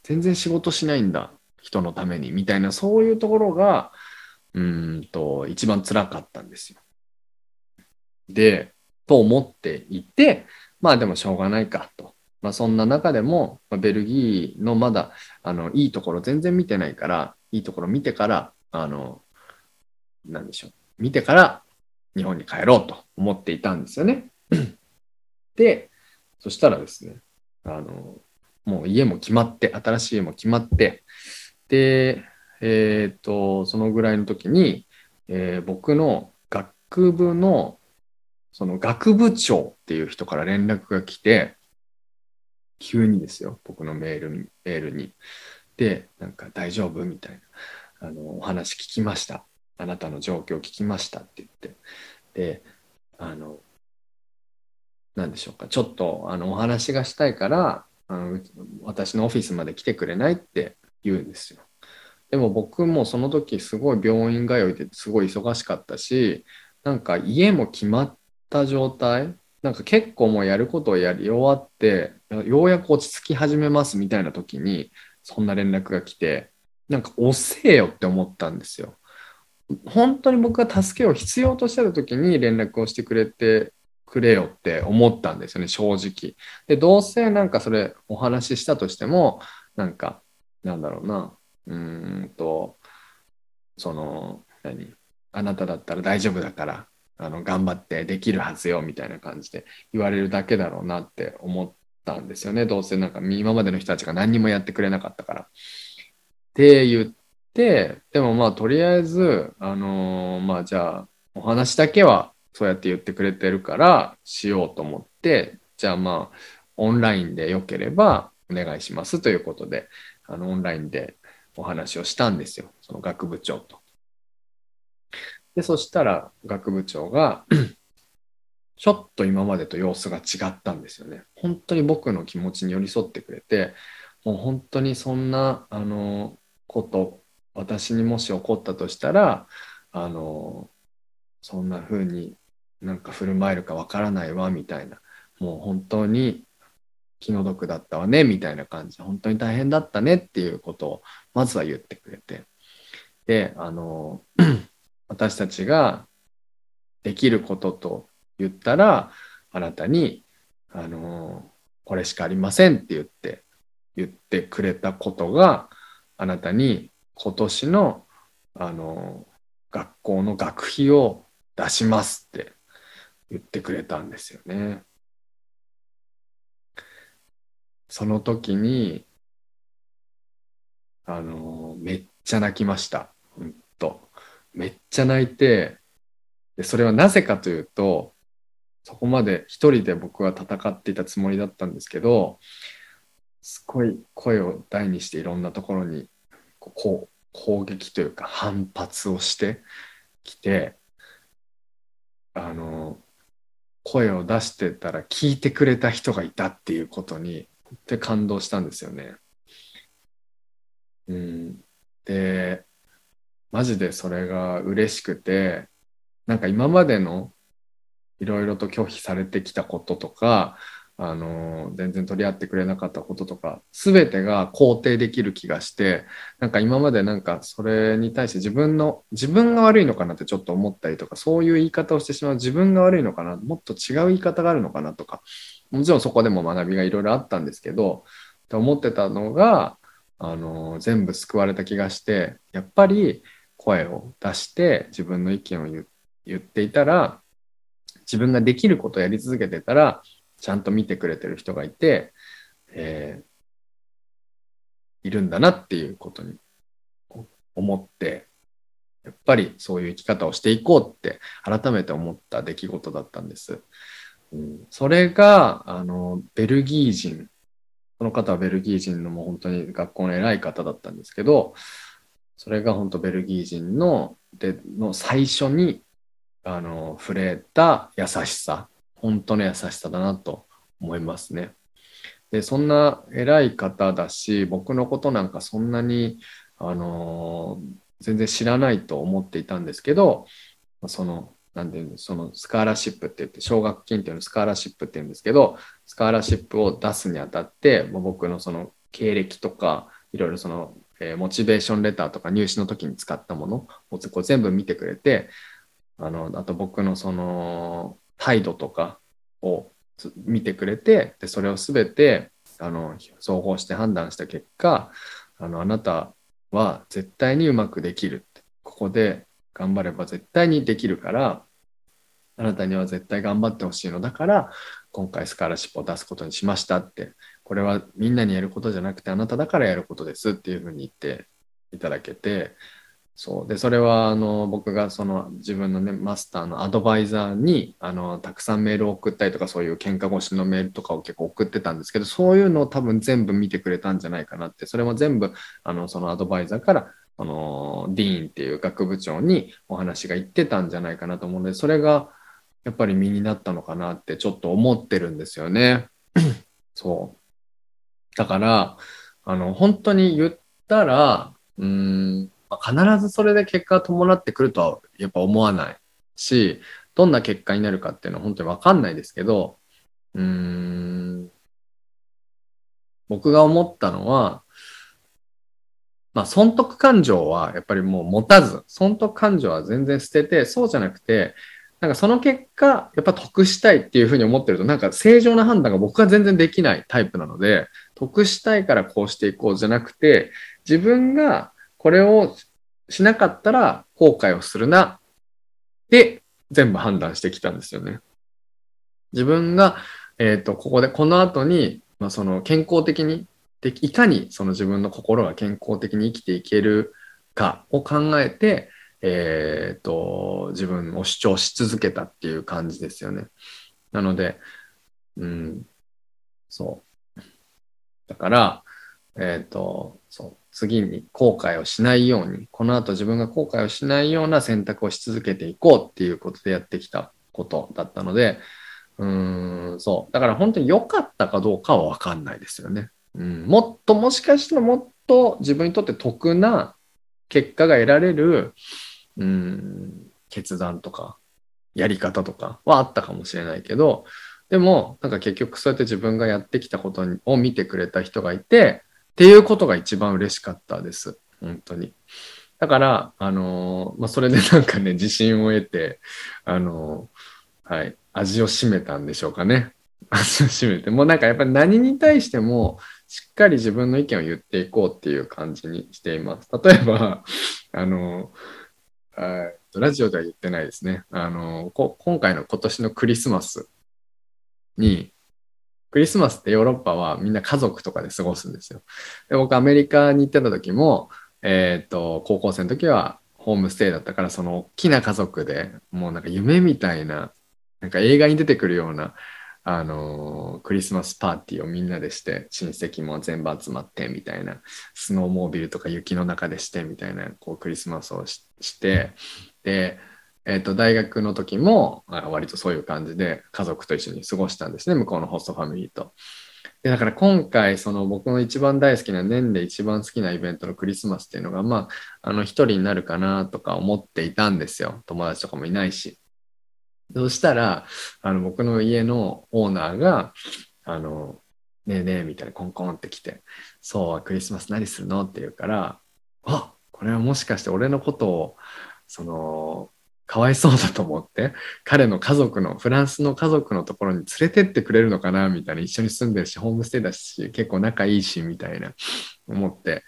全然仕事しないんだ、人のために、みたいな、そういうところが、うんと、一番辛かったんですよ。で、と思っていて、まあでもしょうがないかと。まあそんな中でも、まあ、ベルギーのまだあのいいところ全然見てないから、いいところ見てから、あの、なんでしょう。見てから日本に帰ろうと思っていたんですよね。で、そしたらですね、あの、もう家も決まって、新しい家も決まって、で、えっ、と、そのぐらいの時に、えー、僕の学部のその学部長っていう人から連絡が来て、急にですよ、僕のメール。メールにで、なんか大丈夫？みたいな、あの、お話聞きました。あなたの状況聞きましたって言って。で、あの、なんでしょうか、ちょっとあのお話がしたいから、あの私のオフィスまで来てくれないって言うんですよ。でも僕もその時すごい病院通いですごい忙しかったし、なんか家も決まった状態なんか結構もうやることをやり終わってようやく落ち着き始めますみたいな時にそんな連絡が来てなんか遅えよって思ったんですよ。本当に僕が助けを必要としてた時に連絡をしてくれてくれよって思ったんですよね正直。でどうせなんかそれお話ししたとしてもなんかなんだろうなうんとその何？あなただったら大丈夫だからあの頑張ってできるはずよみたいな感じで言われるだけだろうなって思ったんですよねどうせなんか今までの人たちが何にもやってくれなかったから。って言ってでもまあとりあえずあのー、まあじゃあお話だけはそうやって言ってくれてるからしようと思ってじゃあまあオンラインでよければお願いしますということであのオンラインでお話をしたんですよその学部長と。で、そしたら学部長が ちょっと今までと様子が違ったんですよね。本当に僕の気持ちに寄り添ってくれて、もう本当にそんな、あの、こと、私にもし起こったとしたら、あの、そんな風になんか振る舞えるかわからないわ、みたいな。もう本当に気の毒だったわね、みたいな感じで、本当に大変だったねっていうことを、まずは言ってくれて。で、あの、私たちができることと言ったらあなたにあのこれしかありませんって言って言ってくれたことがあなたに今年のあの学校の学費を出しますって言ってくれたんですよね。その時にあのめっちゃ泣きました。うんとめっちゃ泣いてでそれはなぜかというとそこまで一人で僕は戦っていたつもりだったんですけどすごい声を大にしていろんなところにこう攻撃というか反発をしてきてあの声を出してたら聞いてくれた人がいたっていうことに本当に感動したんですよね。うん、でマジでそれが嬉しくてなんか今までのいろいろと拒否されてきたこととかあの全然取り合ってくれなかったこととか全てが肯定できる気がしてなんか今までなんかそれに対して自分の自分が悪いのかなってちょっと思ったりとかそういう言い方をしてしまう自分が悪いのかなもっと違う言い方があるのかなとかもちろんそこでも学びがいろいろあったんですけどって思ってたのがあの全部救われた気がしてやっぱり声を出して自分の意見を言っていたら自分ができることをやり続けてたらちゃんと見てくれてる人がいて、えー、いるんだなっていうことに思ってやっぱりそういう生き方をしていこうって改めて思った出来事だったんです。うん、それがあのベルギー人この方はベルギー人のもう本当に学校の偉い方だったんですけどそれが本当ベルギー人のでの最初にあの触れた優しさ本当の優しさだなと思いますね。でそんな偉い方だし僕のことなんかそんなにあの全然知らないと思っていたんですけどそのなんていうのそのスカーラシップって言って奨学金っていうのスカーラシップって言うんですけどスカーラシップを出すにあたって僕のその経歴とかいろいろその、えー、モチベーションレターとか入試の時に使ったものを全部見てくれてあのあと僕のその態度とかを見てくれてでそれを全てあの総合して判断した結果あのあなたは絶対にうまくできるって。ここで頑張れば絶対にできるからあなたには絶対頑張ってほしいのだから今回スカラシップを出すことにしましたって。これはみんなにやることじゃなくてあなただからやることですっていうふうに言っていただけてそう。でそれはあの僕がその自分のねマスターのアドバイザーにあのたくさんメールを送ったりとかそういう喧嘩越しのメールとかを結構送ってたんですけどそういうのを多分全部見てくれたんじゃないかなって。それも全部あのそのアドバイザーからあのディーンっていう学部長にお話が言ってたんじゃないかなと思うのでそれがやっぱり身になったのかなってちょっと思ってるんですよね。そう。だからあの本当に言ったらうん必ずそれで結果が伴ってくるとはやっぱ思わないし、どんな結果になるかっていうのは本当にわかんないですけど、うーん、僕が思ったのは、まあ、損得感情はやっぱりもう持たず、損得感情は全然捨てて、そうじゃなくて、なんかその結果、やっぱ得したいっていうふうに思ってると、なんか正常な判断が僕は全然できないタイプなので、得したいからこうしていこうじゃなくて、自分がこれをしなかったら後悔をするな。で、全部判断してきたんですよね。自分が、えっ、ー、と、ここで、この後に、まあ、その健康的に、でいかにその自分の心が健康的に生きていけるかを考えて、えっ、ー、と、自分を主張し続けたっていう感じですよね。なので、うん、そう。だから、えっ、ー、と、次に後悔をしないように、この後自分が後悔をしないような選択をし続けていこうっていうことでやってきたことだったので、うーん、そう。だから本当に良かったかどうかはわかんないですよね。うん、もっともしかしたらもっと自分にとって得な結果が得られる、うん、決断とか、やり方とかはあったかもしれないけど、でも、なんか結局そうやって自分がやってきたことを見てくれた人がいて、っていうことが一番嬉しかったです。本当に。だから、あのー、まあ、それでなんかね、自信を得て、あのー、はい、味を占めたんでしょうかね。味を占めて。もうなんかやっぱり何に対しても、しっかり自分の意見を言っていこうっていう感じにしています。例えば、あのー、ラジオでは言ってないですね。あの今回の今年のクリスマスに、クリスマスってヨーロッパはみんな家族とかで過ごすんですよ。で僕アメリカに行ってた時も、えっ、と、高校生の時はホームステイだったから、その大きな家族でもうなんか夢みたいな、なんか映画に出てくるような、あのー、クリスマスパーティーをみんなでして、親戚も全部集まってみたいな、スノーモービルとか雪の中でしてみたいな、こうクリスマスをして、で、えっ、ー、と、大学の時も、割とそういう感じで家族と一緒に過ごしたんですね、向こうのホストファミリーと。で、だから今回、その僕の一番大好きな年で一番好きなイベントのクリスマスっていうのが、まあ、あの、一人になるかなとか思っていたんですよ。友達とかもいないし。そしたら、あの、僕の家のオーナーが、あの、ねえねえみたいなコンコンって来て、そう、クリスマス何するの？って言うから、あこれはもしかして俺のことを、その、かわいそうだと思って彼の家族のフランスの家族のところに連れてってくれるのかなみたいな。一緒に住んでるしホームステイだし結構仲いいしみたいな。思って。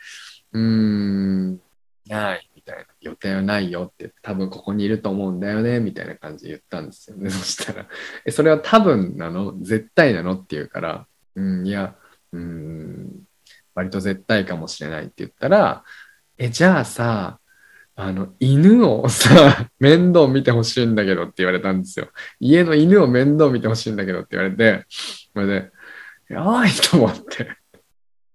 うーんないみたいな。予定はないよって多分ここにいると思うんだよねみたいな感じで言ったんですよね。そしたら。えそれは多分なの？絶対なのって言うから。うんいやうん割と絶対かもしれないって言ったらえ、じゃあさ、あの、犬をさ、面倒見てほしいんだけどって言われたんですよ。家の犬を面倒見てほしいんだけどって言われて、これで、やばいと思って。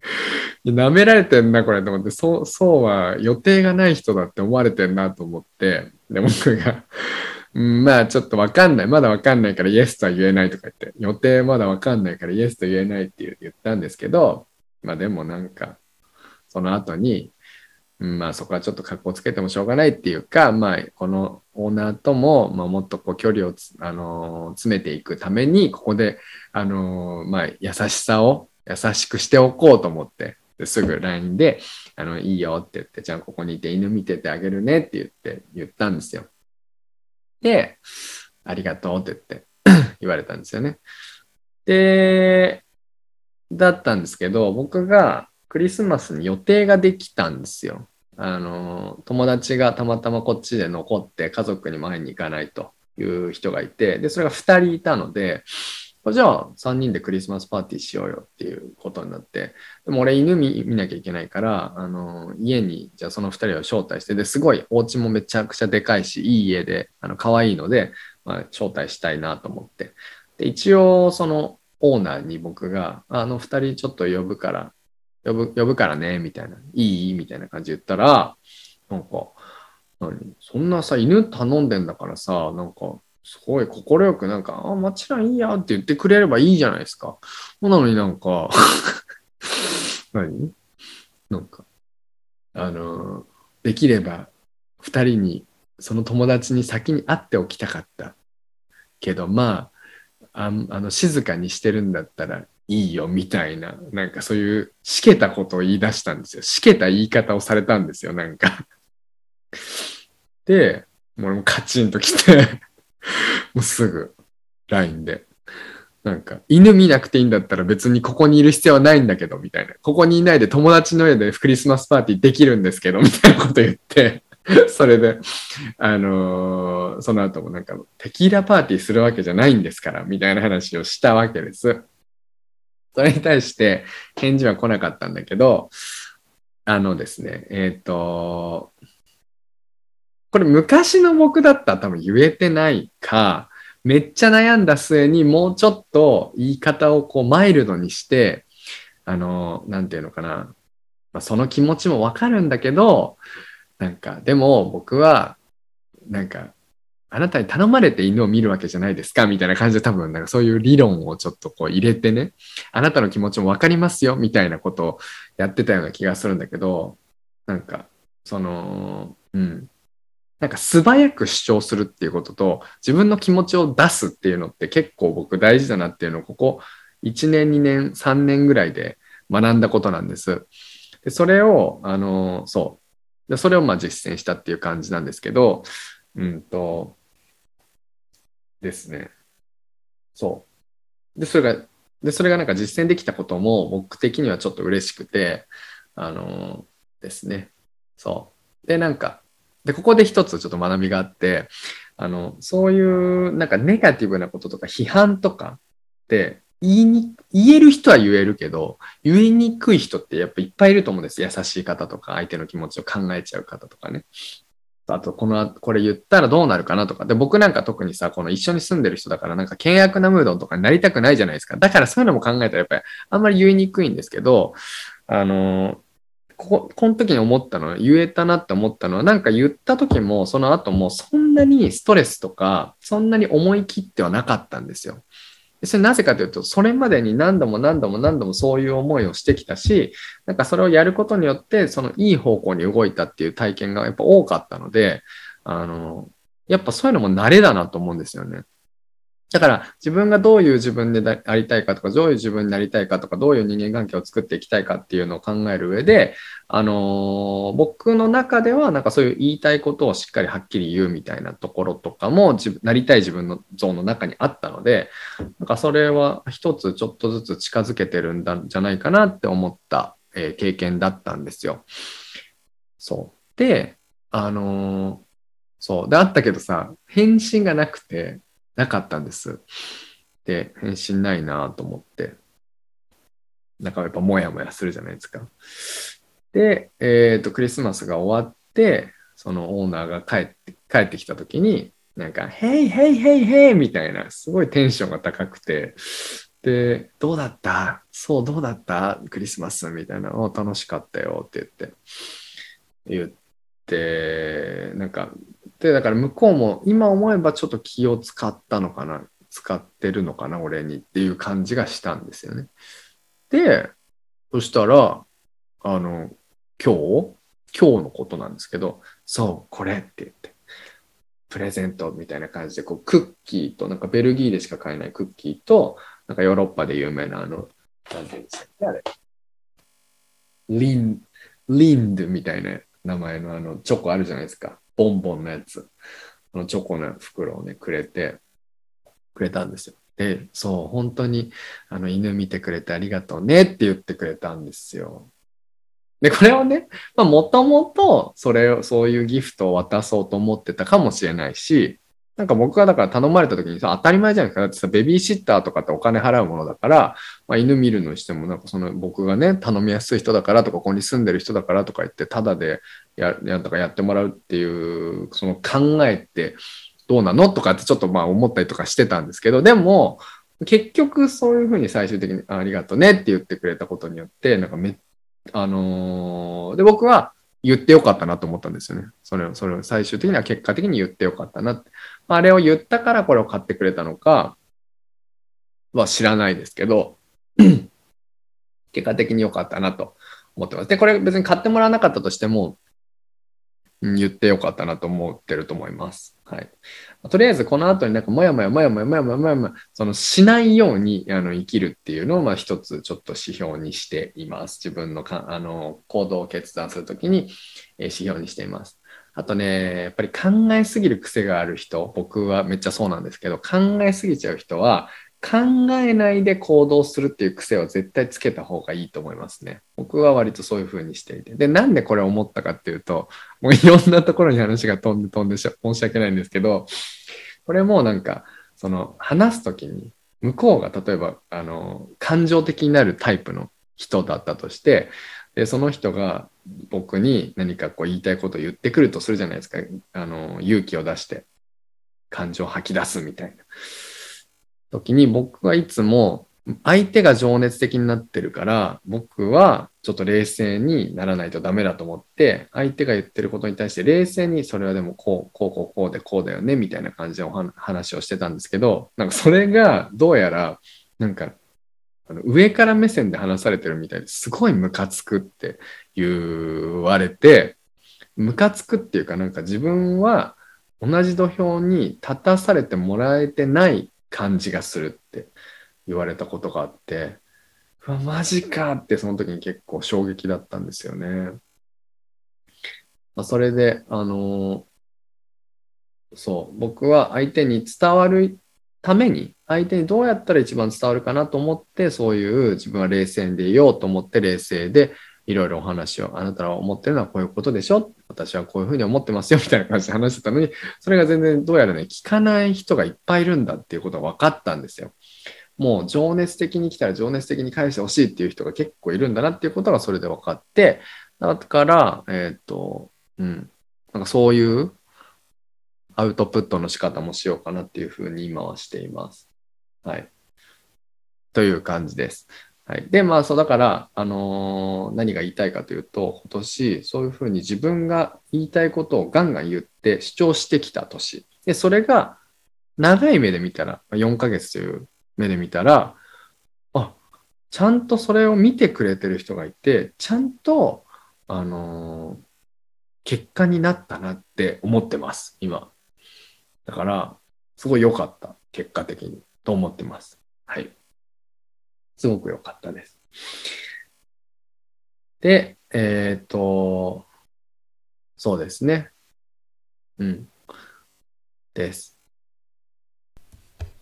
舐められてんな、これと思って、そう、そうは予定がない人だって思われてんなと思って、で、僕がうん、まあちょっとわかんない。まだわかんないからイエスとは言えないとか言って、予定まだわかんないからイエスと言えないって言ったんですけど、まあでもなんか、その後に、まあそこはちょっと格好つけてもしょうがないっていうか、まあこのオーナーとも、まあ、もっとこう距離をあのー、詰めていくために、ここで、あのー、まあ優しさを優しくしておこうと思って、すぐ LINE で、あの、いいよって言って、じゃあここにいて犬見ててあげるねって言って、言ったんですよ。で、ありがとうって言って 言われたんですよね。で、だったんですけど、僕がクリスマスに予定ができたんですよ。あの、友達がたまたまこっちで残って家族に前に行かないという人がいて、で、それが2人いたので、じゃあ3人でクリスマスパーティーしようよっていうことになって、でも俺犬見見なきゃいけないから、あの、家にじゃあその2人を招待して、ですごいお家もめちゃくちゃでかいし、いい家で、あの、可愛いので、まあ、招待したいなと思って。で、一応そのオーナーに僕が、あの2人ちょっと呼ぶから、呼ぶ、呼ぶからね、みたいな、いい？みたいな感じで言ったら、なんか、何？そんなさ、犬頼んでんだからさ、なんか、すごい快くなんか、あ、もちろんいいやって言ってくれればいいじゃないですか。なのになんか 何？なんか、あの、できれば二人に、その友達に先に会っておきたかった。けど、まあ、ああの、静かにしてるんだったらいいよみたいな、なんかそういうしけたことを言い出したんですよ。しけた言い方をされたんですよ、なんかで、俺もカチンときてもうすぐ LINE で。なんか、犬見なくていいんだったら別にここにいる必要はないんだけど、みたいな。ここにいないで友達の家でクリスマスパーティーできるんですけど、みたいなこと言って、それで、あのー、その後もなんか、テキーラパーティーするわけじゃないんですから、みたいな話をしたわけです。それに対して返事は来なかったんだけど、あのですね、えっ、ー、と、これ昔の僕だったら多分言えてないか、めっちゃ悩んだ末にもうちょっと言い方をこうマイルドにして、あの、なんていうのかな。まあ、その気持ちもわかるんだけど、なんか、でも僕は、なんか、あなたに頼まれて犬を見るわけじゃないですかみたいな感じで多分、なんかそういう理論をちょっとこう入れてね、あなたの気持ちもわかりますよみたいなことをやってたような気がするんだけど、なんか、その、うん。なんか素早く主張するっていうことと自分の気持ちを出すっていうのって結構僕大事だなっていうのをここ1年2年3年ぐらいで学んだことなんです。でそれをあのそうでそれをまあ実践したっていう感じなんですけどうんとですねそうでそれがでそれがなんか実践できたことも僕的にはちょっと嬉しくてあのですねそうでなんかで、ここで一つちょっと学びがあって、あの、そういうなんかネガティブなこととか批判とかって言いに、言える人は言えるけど、言いにくい人ってやっぱいっぱいいると思うんです。優しい方とか、相手の気持ちを考えちゃう方とかね。あと、この、これ言ったらどうなるかなとか。で、僕なんか特にさ、この一緒に住んでる人だから、なんか険悪なムードとかになりたくないじゃないですか。だからそういうのも考えたらやっぱりあんまり言いにくいんですけど、あの、ここの時に思ったのは、言えたなって思ったのは、なんか言った時も、その後も、そんなにストレスとか、そんなに思い切ってはなかったんですよ。それなぜかというと、それまでに何度も何度も何度もそういう思いをしてきたし、なんかそれをやることによって、そのいい方向に動いたっていう体験がやっぱ多かったので、あの、やっぱそういうのも慣れだなと思うんですよね。だから自分がどういう自分でありたいかとか、どういう自分になりたいかとか、どういう人間関係を作っていきたいかっていうのを考える上で、あのー、僕の中ではなんかそういう言いたいことをしっかりはっきり言うみたいなところとかもなりたい自分のゾーンの中にあったので、なんかそれは一つちょっとずつ近づけてるんだじゃないかなって思った、えー、経験だったんですよ。そう。で、あのー、そう。で、あったけどさ、返信がなくて、なかったんです。で、返信ないなと思って、なんかやっぱモヤモヤするじゃないですか。で、えっ、と、クリスマスが終わって、そのオーナーが帰って、帰ってきた時に、なんか、ヘイヘイヘイヘイみたいな、すごいテンションが高くて、で、どうだった？そう、どうだった？クリスマスみたいな。お楽しかったよって言って、言って、なんか、で、だから向こうも今思えばちょっと気を使ったのかな、使ってるのかな、俺にっていう感じがしたんですよね。で、そしたら、あの、今日、今日のことなんですけど、そう、これって言って、プレゼントみたいな感じで、こう、クッキーと、なんかベルギーでしか買えないクッキーと、なんかヨーロッパで有名なあの、なんていうんですかあれ。リン、リンドみたいな名前のあの、チョコあるじゃないですか。ボンボンのやつ。あのチョコの袋をね、くれて、くれたんですよ。で、そう、本当に、あの、犬見てくれてありがとうねって言ってくれたんですよ。で、これをね、まあ、もともと、それを、そういうギフトを渡そうと思ってたかもしれないし、なんか僕がだから頼まれた時にさ、当たり前じゃないですか。だってさ、ベビーシッターとかってお金払うものだから、まあ、犬見るのにしても、なんかその僕がね、頼みやすい人だからとか、ここに住んでる人だからとか言って、ただでや、やとかやってもらうっていう、その考えってどうなのとかってちょっとまあ思ったりとかしてたんですけど、でも、結局そういうふうに最終的にありがとうねって言ってくれたことによって、なんかめ、あのー、で、僕は言ってよかったなと思ったんですよね。それを、それを最終的には結果的に言ってよかったなって。あ、あれを言ったからこれを買ってくれたのかは知らないですけど、結果的に良かったなと思ってます。で、これ別に買ってもらわなかったとしても、言ってよかったなと思ってると思います。はい。とりあえずこの後になんかもやもやもやもやもやもやもやもやそのしないようにあの生きるっていうのをまあ一つちょっと指標にしています。自分のかあの行動を決断するときに、え指標にしています。あとね、やっぱり考えすぎる癖がある人、僕はめっちゃそうなんですけど、考えすぎちゃう人は考えないで行動するっていう癖を絶対つけた方がいいと思いますね。僕は割とそういう風にしていて。で、なんでこれ思ったかっていうと、もういろんなところに話が飛んで飛んで申し訳ないんですけど、これもなんか、その話すときに、向こうが例えば、あの、感情的になるタイプの人だったとして、で、その人が僕に何かこう言いたいことを言ってくるとするじゃないですか。あの、勇気を出して感情を吐き出すみたいな。時に僕はいつも相手が情熱的になってるから僕はちょっと冷静にならないとダメだと思って相手が言ってることに対して冷静にそれはでもこうこうこうこうでこうだよねみたいな感じでお話をしてたんですけどなんかそれがどうやらなんかあの上から目線で話されてるみたいですごいムカつくって言われてムカつくっていうかなんか自分は同じ土俵に立たされてもらえてない感じがするって言われたことがあって、うわ、マジかってその時に結構衝撃だったんですよね。まあ、それで、あのー、そう、僕は相手に伝わるために、相手にどうやったら一番伝わるかなと思って、そういう自分は冷静でいようと思って冷静でいろいろお話を、あなたが思ってるのはこういうことでしょ？私はこういうふうに思ってますよみたいな感じで話してたのに、それが全然どうやらね、聞かない人がいっぱいいるんだっていうことが分かったんですよ。もう情熱的に来たら情熱的に返してほしいっていう人が結構いるんだなっていうことがそれで分かって、だから、えっ、ー、と、うん、なんかそういうアウトプットの仕方もしようかなっていうふうに今はしています。はい。という感じです。はい、で、まあ、そうだから、あのー、何が言いたいかというと、今年、そういうふうに自分が言いたいことをガンガン言って主張してきた年。で、それが長い目で見たら、4ヶ月という目で見たら、あ、ちゃんとそれを見てくれてる人がいて、ちゃんと、あのー、結果になったなって思ってます、今。だから、すごい良かった、結果的に、と思ってます。はい。すごく良かったです。で、えっ、ー、と、そうですね。うん。です。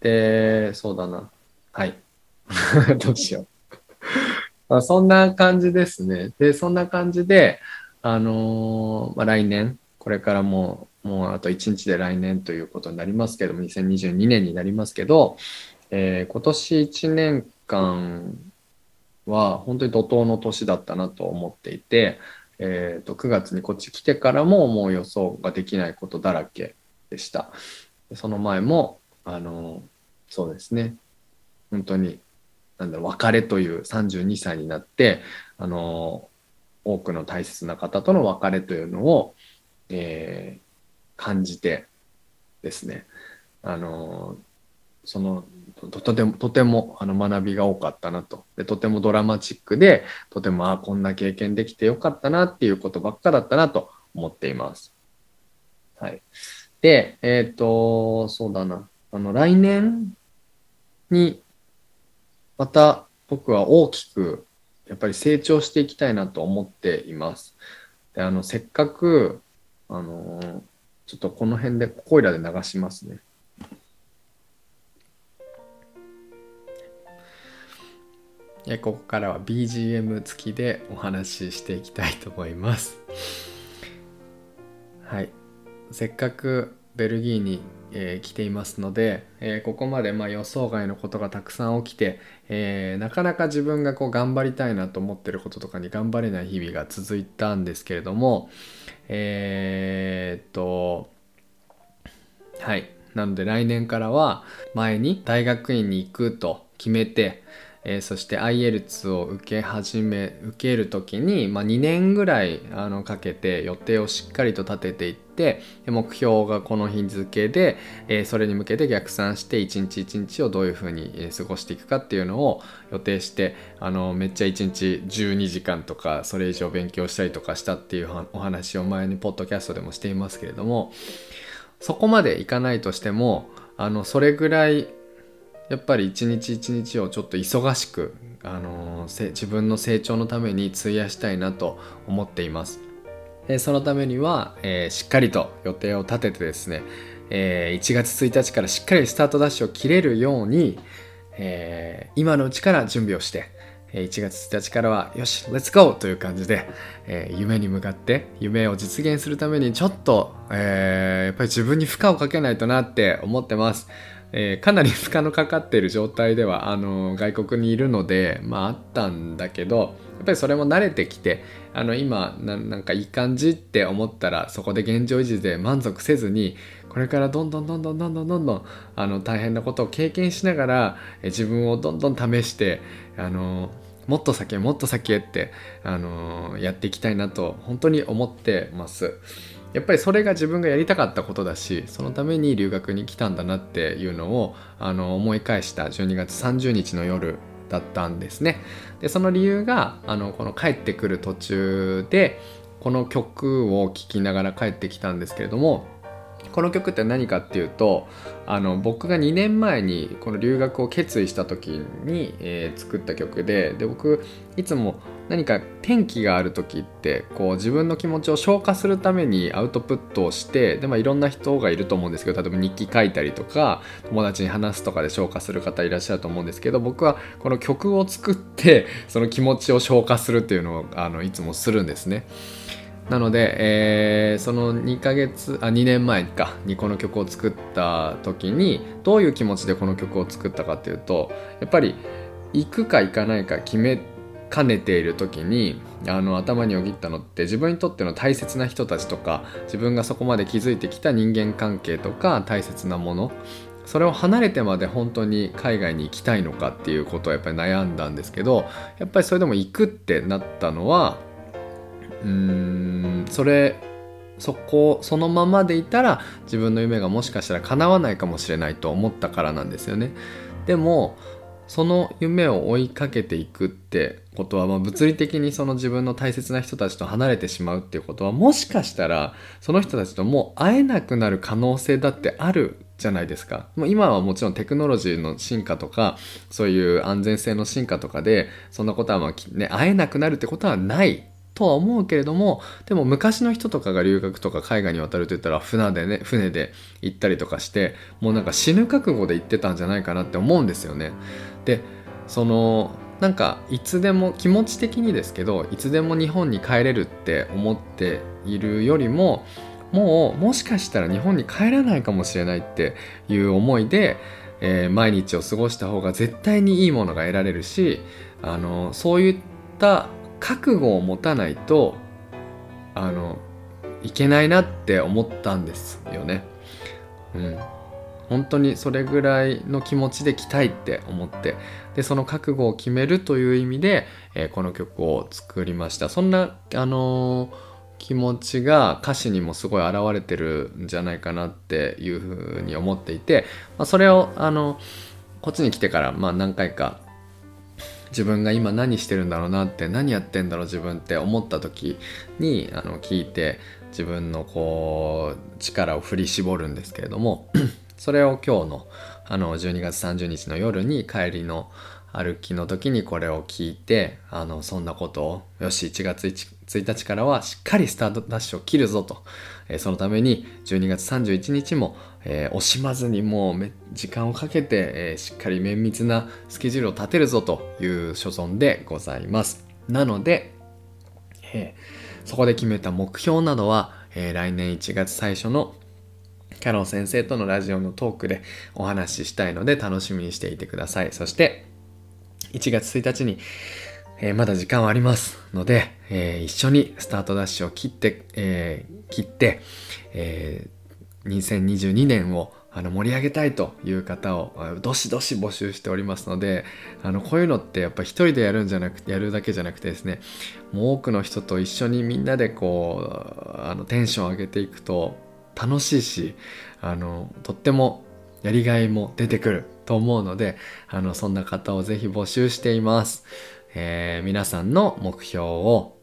で、そうだな。はい。どうしよう。まあ、そんな感じですね。で、そんな感じで、あのー、まあ、来年、これからもう、もうあと1日で来年ということになりますけども、2022年になりますけど、えー、今年1年間は本当に怒涛の年だったなと思っていて、えー、と9月にこっち来てからももう予想ができないことだらけでした。その前もあのそうですね本当になんだろう別れという32歳になってあの多くの大切な方との別れというのを、えー、感じてですねあのそのとてもとてもあの学びが多かったなとでとてもドラマチックでとてもあこんな経験できてよかったなっていうことばっかだったなと思っています。はい、でえっ、ー、とそうだなあの来年にまた僕は大きくやっぱり成長していきたいなと思っています。であのせっかくあのちょっとこの辺でここいらで流しますね。えここからは BGM 付きでお話ししていきたいと思います。はい。せっかくベルギーに、えー、来ていますので、えー、ここまでま予想外のことがたくさん起きて、えー、なかなか自分がこう頑張りたいなと思ってることとかに頑張れない日々が続いたんですけれどもえっとはい。なので来年からは前に大学院に行くと決めてえ、そして IELTS を受け始め受ける時に、まあ、2年ぐらいあのかけて予定をしっかりと立てていって目標がこの日付で、え、それに向けて逆算して一日一日をどういうふうに過ごしていくかっていうのを予定してあのめっちゃ1日12時間とかそれ以上勉強したりとかしたっていうお話を前にポッドキャストでもしていますけれどもそこまでいかないとしてもあのそれぐらいやっぱり一日一日をちょっと忙しく、あのー、自分の成長のために費やしたいなと思っています。そのためには、え、しっかりと予定を立ててですね、え、1月1日からしっかりスタートダッシュを切れるように、え、今のうちから準備をして、1月1日からはよし、レッツゴーという感じで、えー、夢に向かって夢を実現するためにちょっと、えー、やっぱり自分に負荷をかけないとなって思ってます。えー、かなり負荷のかかっている状態ではあの外国にいるので、まあ、あったんだけどやっぱりそれも慣れてきてあの今なんかいい感じって思ったらそこで現状維持で満足せずにこれからどんどんどんどんどんどんどんどんあの大変なことを経験しながら自分をどんどん試してあのもっと先へもっと先へってあのやっていきたいなと本当に思ってます。やっぱりそれが自分がやりたかったことだしそのために留学に来たんだなっていうのをあの思い返した12月30日の夜だったんですね。でその理由があのこの帰ってくる途中でこの曲を聴きながら帰ってきたんですけれどもこの曲って何かっていうとあの僕が2年前にこの留学を決意した時に、えー、作った曲でで僕いつも何か転機がある時ってこう自分の気持ちを消化するためにアウトプットをしてで、まあ、いろんな人がいると思うんですけど例えば日記書いたりとか友達に話すとかで消化する方いらっしゃると思うんですけど僕はこの曲を作ってその気持ちを消化するっていうのをあのいつもするんですね。なので、えー、その2ヶ月あ2年前かにこの曲を作った時にどういう気持ちでこの曲を作ったかっていうとやっぱり行くか行かないか決めかねている時にあの頭によぎったのって自分にとっての大切な人たちとか自分がそこまで築いてきた人間関係とか大切なものそれを離れてまで本当に海外に行きたいのかっていうことをやっぱり悩んだんですけどやっぱりそれでも行くってなったのはうんそれそこそのままでいたら自分の夢がもしかしたら叶わないかもしれないと思ったからなんですよね。でもその夢を追いかけていくってことは、まあ、物理的にその自分の大切な人たちと離れてしまうっていうことはもしかしたらその人たちともう会えなくなる可能性だってあるじゃないですか。もう今はもちろんテクノロジーの進化とかそういう安全性の進化とかでそんなことはまあ、ね、会えなくなるってことはないとは思うけれどもでも昔の人とかが留学とか海外に渡るといったら船でね船で行ったりとかしてもうなんか死ぬ覚悟で行ってたんじゃないかなって思うんですよね。でそのなんかいつでも気持ち的にですけどいつでも日本に帰れるって思っているよりももうもしかしたら日本に帰らないかもしれないっていう思いで、えー、毎日を過ごした方が絶対にいいものが得られるしあのそういった覚悟を持たないとあのいけないなって思ったんですよね。うん。本当にそれぐらいの気持ちで来たいって思って。でその覚悟を決めるという意味で、えー、この曲を作りました。そんなあのー、気持ちが歌詞にもすごい現れてるんじゃないかなっていうふうに思っていて、まあ、それをあのこっちに来てからまあ何回か自分が今何してるんだろうなって何やってんだろう自分って思った時にあの聞いて自分のこう力を振り絞るんですけれども それを今日のあの12月30日の夜に帰りの歩きの時にこれを聞いてあのそんなことをよし1月 1, 日からはしっかりスタートダッシュを切るぞと、えー、そのために12月31日も、えー、惜しまずにもう時間をかけて、えー、しっかり綿密なスケジュールを立てるぞという所存でございますなので、えそこで決めた目標などは、え来年1月最初のキャロン先生とのラジオのトークでお話ししたいので楽しみにしていてください。そして、1月1日に、え、まだ時間はありますので、え、一緒にスタートダッシュを切って、え、切って、え2022年をあの盛り上げたいという方をどしどし募集しておりますのであのこういうのってやっぱ一人でやるんじゃなくてやるだけじゃなくてですねもう多くの人と一緒にみんなでこうあのテンション上げていくと楽しいしあのとってもやりがいも出てくると思うのであのそんな方をぜひ募集しています、えー、皆さんの目標を、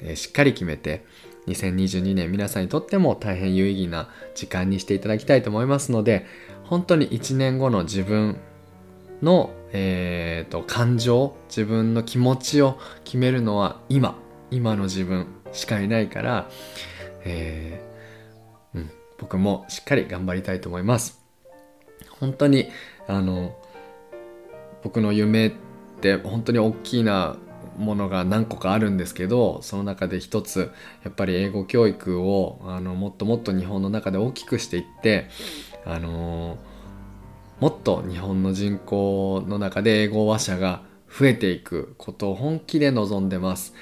えー、しっかり決めて2022年皆さんにとっても大変有意義な時間にしていただきたいと思いますので本当に1年後の自分の、えーと、感情自分の気持ちを決めるのは今今の自分しかいないから、えー僕もしっかり頑張りたいと思います。本当にあの僕の夢って本当に大きなものが何個かあるんですけどその中で一つやっぱり英語教育をあのもっともっと日本の中で大きくしていってあのもっと日本の人口の中で英語話者が増えていくことを本気で望んでます。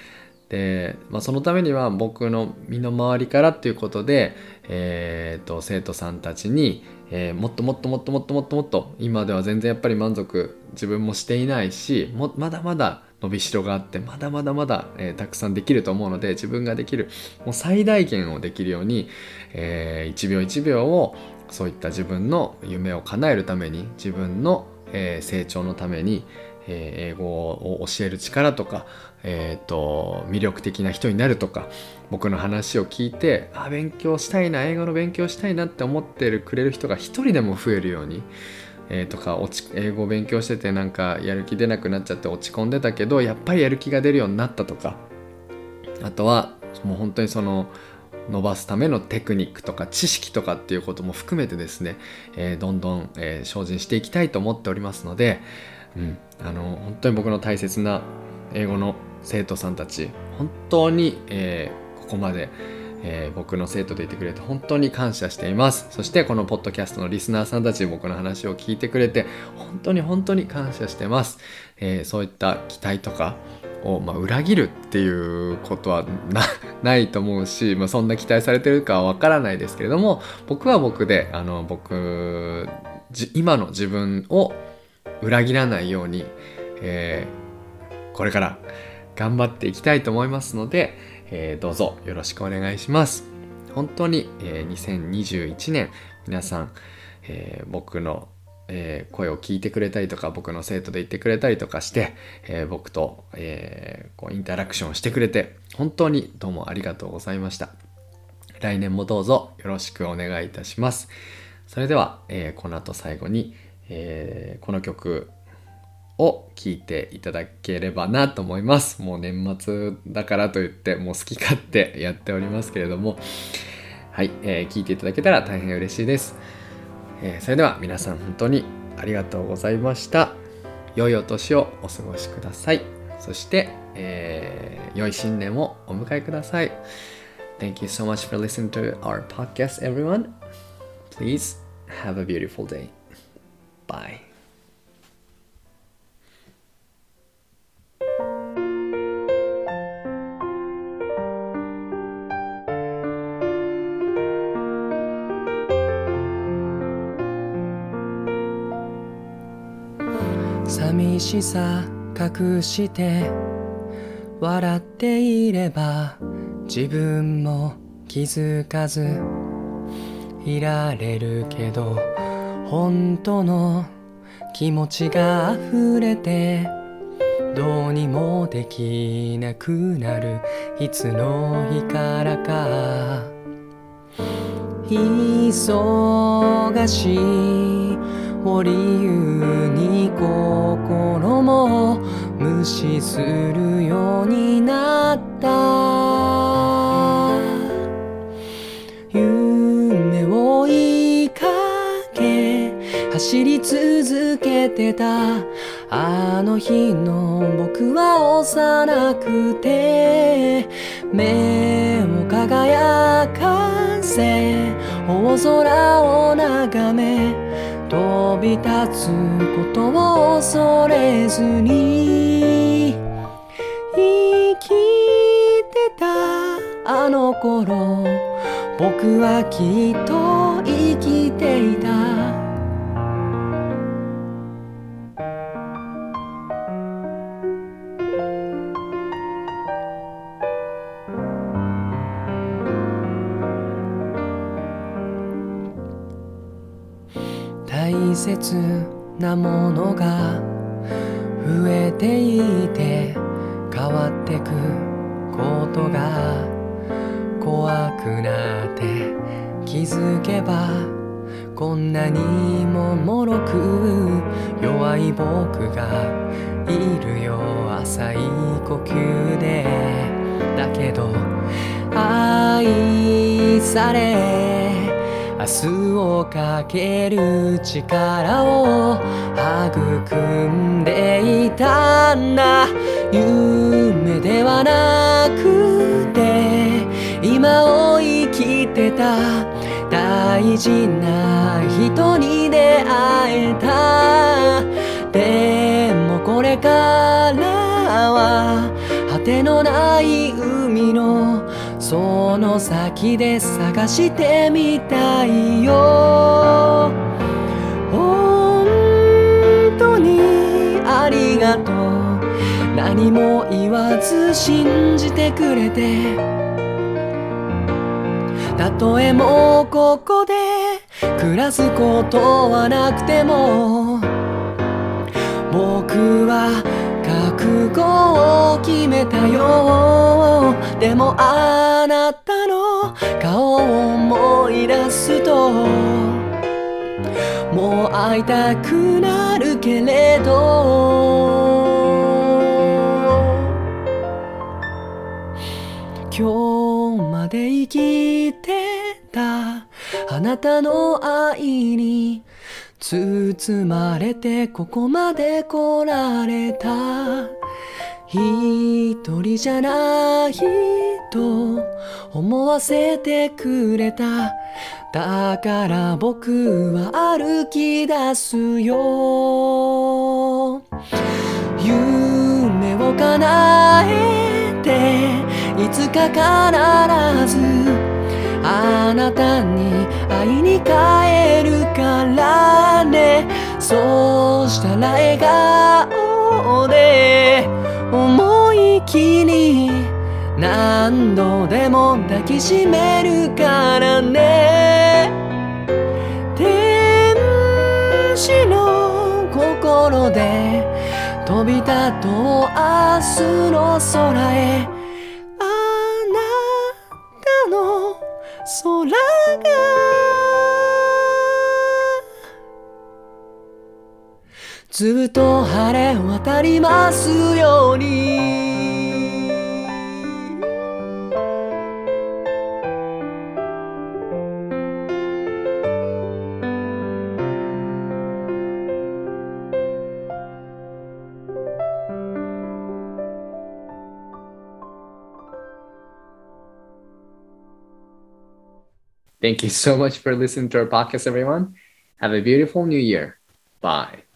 で、まあ、そのためには僕の身の回りからっていうことで、えーと、生徒さんたちに、えー、もっともっともっともっともっともっと今では全然やっぱり満足自分もしていないしもまだまだ伸びしろがあってまだまだまだ、えー、たくさんできると思うので自分ができるもう最大限をできるように、えー、1秒1秒をそういった自分の夢を叶えるために自分の、えー、成長のために、えー、英語を教える力とか、えーと、魅力的な人になるとか僕の話を聞いてあ勉強したいな英語の勉強したいなって思ってくれる人が一人でも増えるように、えー、とか落ち英語を勉強しててなんかやる気出なくなっちゃって落ち込んでたけどやっぱりやる気が出るようになったとか。あとはもう本当にその伸ばすためのテクニックとか知識とかっていうことも含めてですね、えー、どんどん、えー、精進していきたいと思っておりますので、うん、あの本当に僕の大切な英語の生徒さんたち本当に、えー、ここまで、えー、僕の生徒でいてくれて本当に感謝しています。そしてこのポッドキャストのリスナーさんたち僕の話を聞いてくれて本当に本当に感謝してます、えー、そういった期待とかを、まあ、裏切るっていうことはな いと思うし、まあ、そんな期待されてるかはわからないですけれども僕は僕であの僕今の自分を裏切らないように、えー、これから頑張っていきたいと思いますので、えー、どうぞよろしくお願いします。本当に、えー、2021年皆さん、えー、僕の、えー、声を聞いてくれたりとか僕の生徒で言ってくれたりとかして、え、僕と、え、こうインタラクションしてくれて本当にどうもありがとうございました。来年もどうぞよろしくお願いいたします。それでは、え、この後最後にえ、この曲を聴いていただければなと思います。もう年末だからといってもう好き勝手やっておりますけれどもはい、えー、聴いていただけたら大変嬉しいです。えー、それでは皆さん本当にありがとうございました。良いお年をお過ごしください。そして、えー、良い新年をお迎えください。Thank you so much for listening to our podcast, everyone. Please have a beautiful day. Bye. 寂しさ隠して笑っていれば自分も気づかずいられるけど本当の気持ちが溢れてどうにもできなくなるいつの日からか忙しいを理由に心も無視するようになった。夢を追いかけ走り続けてた。あの日の僕は幼くて。目を輝かせ大空を眺め。飛び立つことを恐れずに生きてたあの頃僕はきっと生きていた。切なものが増えていて変わってくことが怖くなって気づけばこんなにも脆く弱い僕がいるよ浅い呼吸でだけど愛され明日をかける力を育んでいたんだ。夢ではなくて今を生きてた大事な人に出会えた。でもこれからは果てのない海のその先で探してみたいよ。本当にありがとう。何も言わず信じてくれて。たとえもうここで暮らすことはなくても。僕は覚悟を決めたよ。でもあなたの顔を思い出すと。もう会いたくなるけれど。今日まで生きてたあなたの愛に包まれてここまで来られた。一人じゃないと思わせてくれた。だから僕は歩き出すよ。夢を叶えていつか必ずあなたに会いに帰るからね。そうしたら笑顔で思い切り何度でも抱きしめるからね。天使の心で飛び立とう明日の空へ。あなたの空が。ずっと晴れ渡りますように。Thank you so much for listening to our podcast, everyone. Have a beautiful new year. Bye.